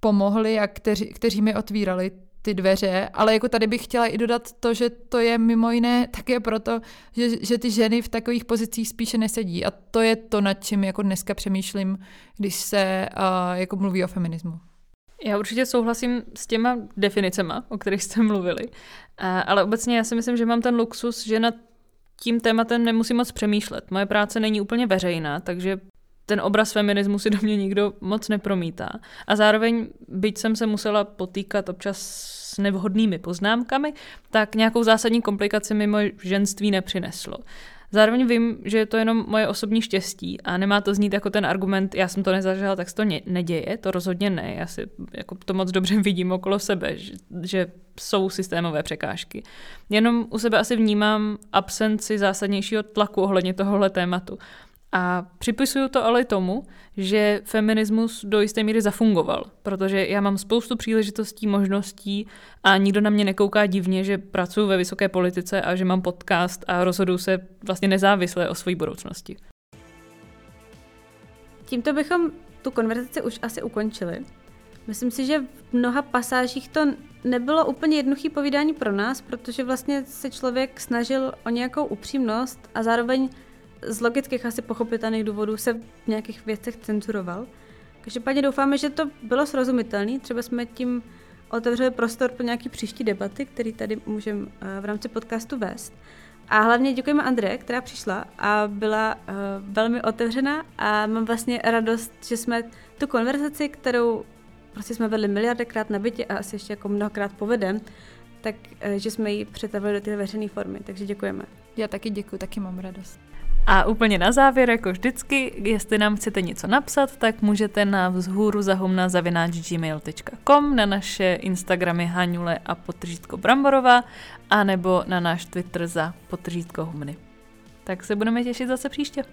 pomohli a kteří, kteří mi otvírali ty dveře, ale jako tady bych chtěla i dodat to, že to je mimo jiné také proto, že, že ty ženy v takových pozicích spíše nesedí a to je to, nad čím jako dneska přemýšlím, když se uh, jako mluví o feminismu. Já určitě souhlasím s těma definicema, o kterých jste mluvili, ale obecně já si myslím, že mám ten luxus, že nad tím tématem nemusím moc přemýšlet. Moje práce není úplně veřejná, takže ten obraz feminismu si do mě nikdo moc nepromítá. A zároveň, byť jsem se musela potýkat občas nevhodnými poznámkami, tak nějakou zásadní komplikaci mi moje ženství nepřineslo. Zároveň vím, že je to jenom moje osobní štěstí a nemá to znít jako ten argument, já jsem to nezažila, tak se to neděje, to rozhodně ne. Já si jako to moc dobře vidím okolo sebe, že, že jsou systémové překážky. Jenom u sebe asi vnímám absenci zásadnějšího tlaku ohledně tohohle tématu. A připisuju to ale tomu, že feminismus do jisté míry zafungoval, protože já mám spoustu příležitostí, možností a nikdo na mě nekouká divně, že pracuji ve vysoké politice a že mám podcast a rozhoduju se vlastně nezávisle o své budoucnosti. Tímto bychom tu konverzaci už asi ukončili. Myslím si, že v mnoha pasážích to nebylo úplně jednoduché povídání pro nás, protože vlastně se člověk snažil o nějakou upřímnost a zároveň z logických asi pochopitelných důvodů se v nějakých věcech cenzuroval. Každopádně doufáme, že to bylo srozumitelné. Třeba jsme tím otevřeli prostor pro nějaký příští debaty, který tady můžeme eh, v rámci podcastu vést. A hlavně děkujeme Andře, která přišla a byla uh, velmi otevřená a mám vlastně radost, že jsme tu konverzaci, kterou prostě jsme vedli miliardekrát na bytě a asi ještě jako mnohokrát povedem, tak uh, že jsme ji přetavili do té veřejné formy. Takže děkujeme. Já taky děkuji, taky mám radost. A úplně na závěr, jako vždycky, jestli nám chcete něco napsat, tak můžete na vzhůru zahumna gmail.com, na naše Instagramy Haňule a potržítko Bramborová, anebo na náš Twitter za potržítko humny. Tak se budeme těšit zase příště.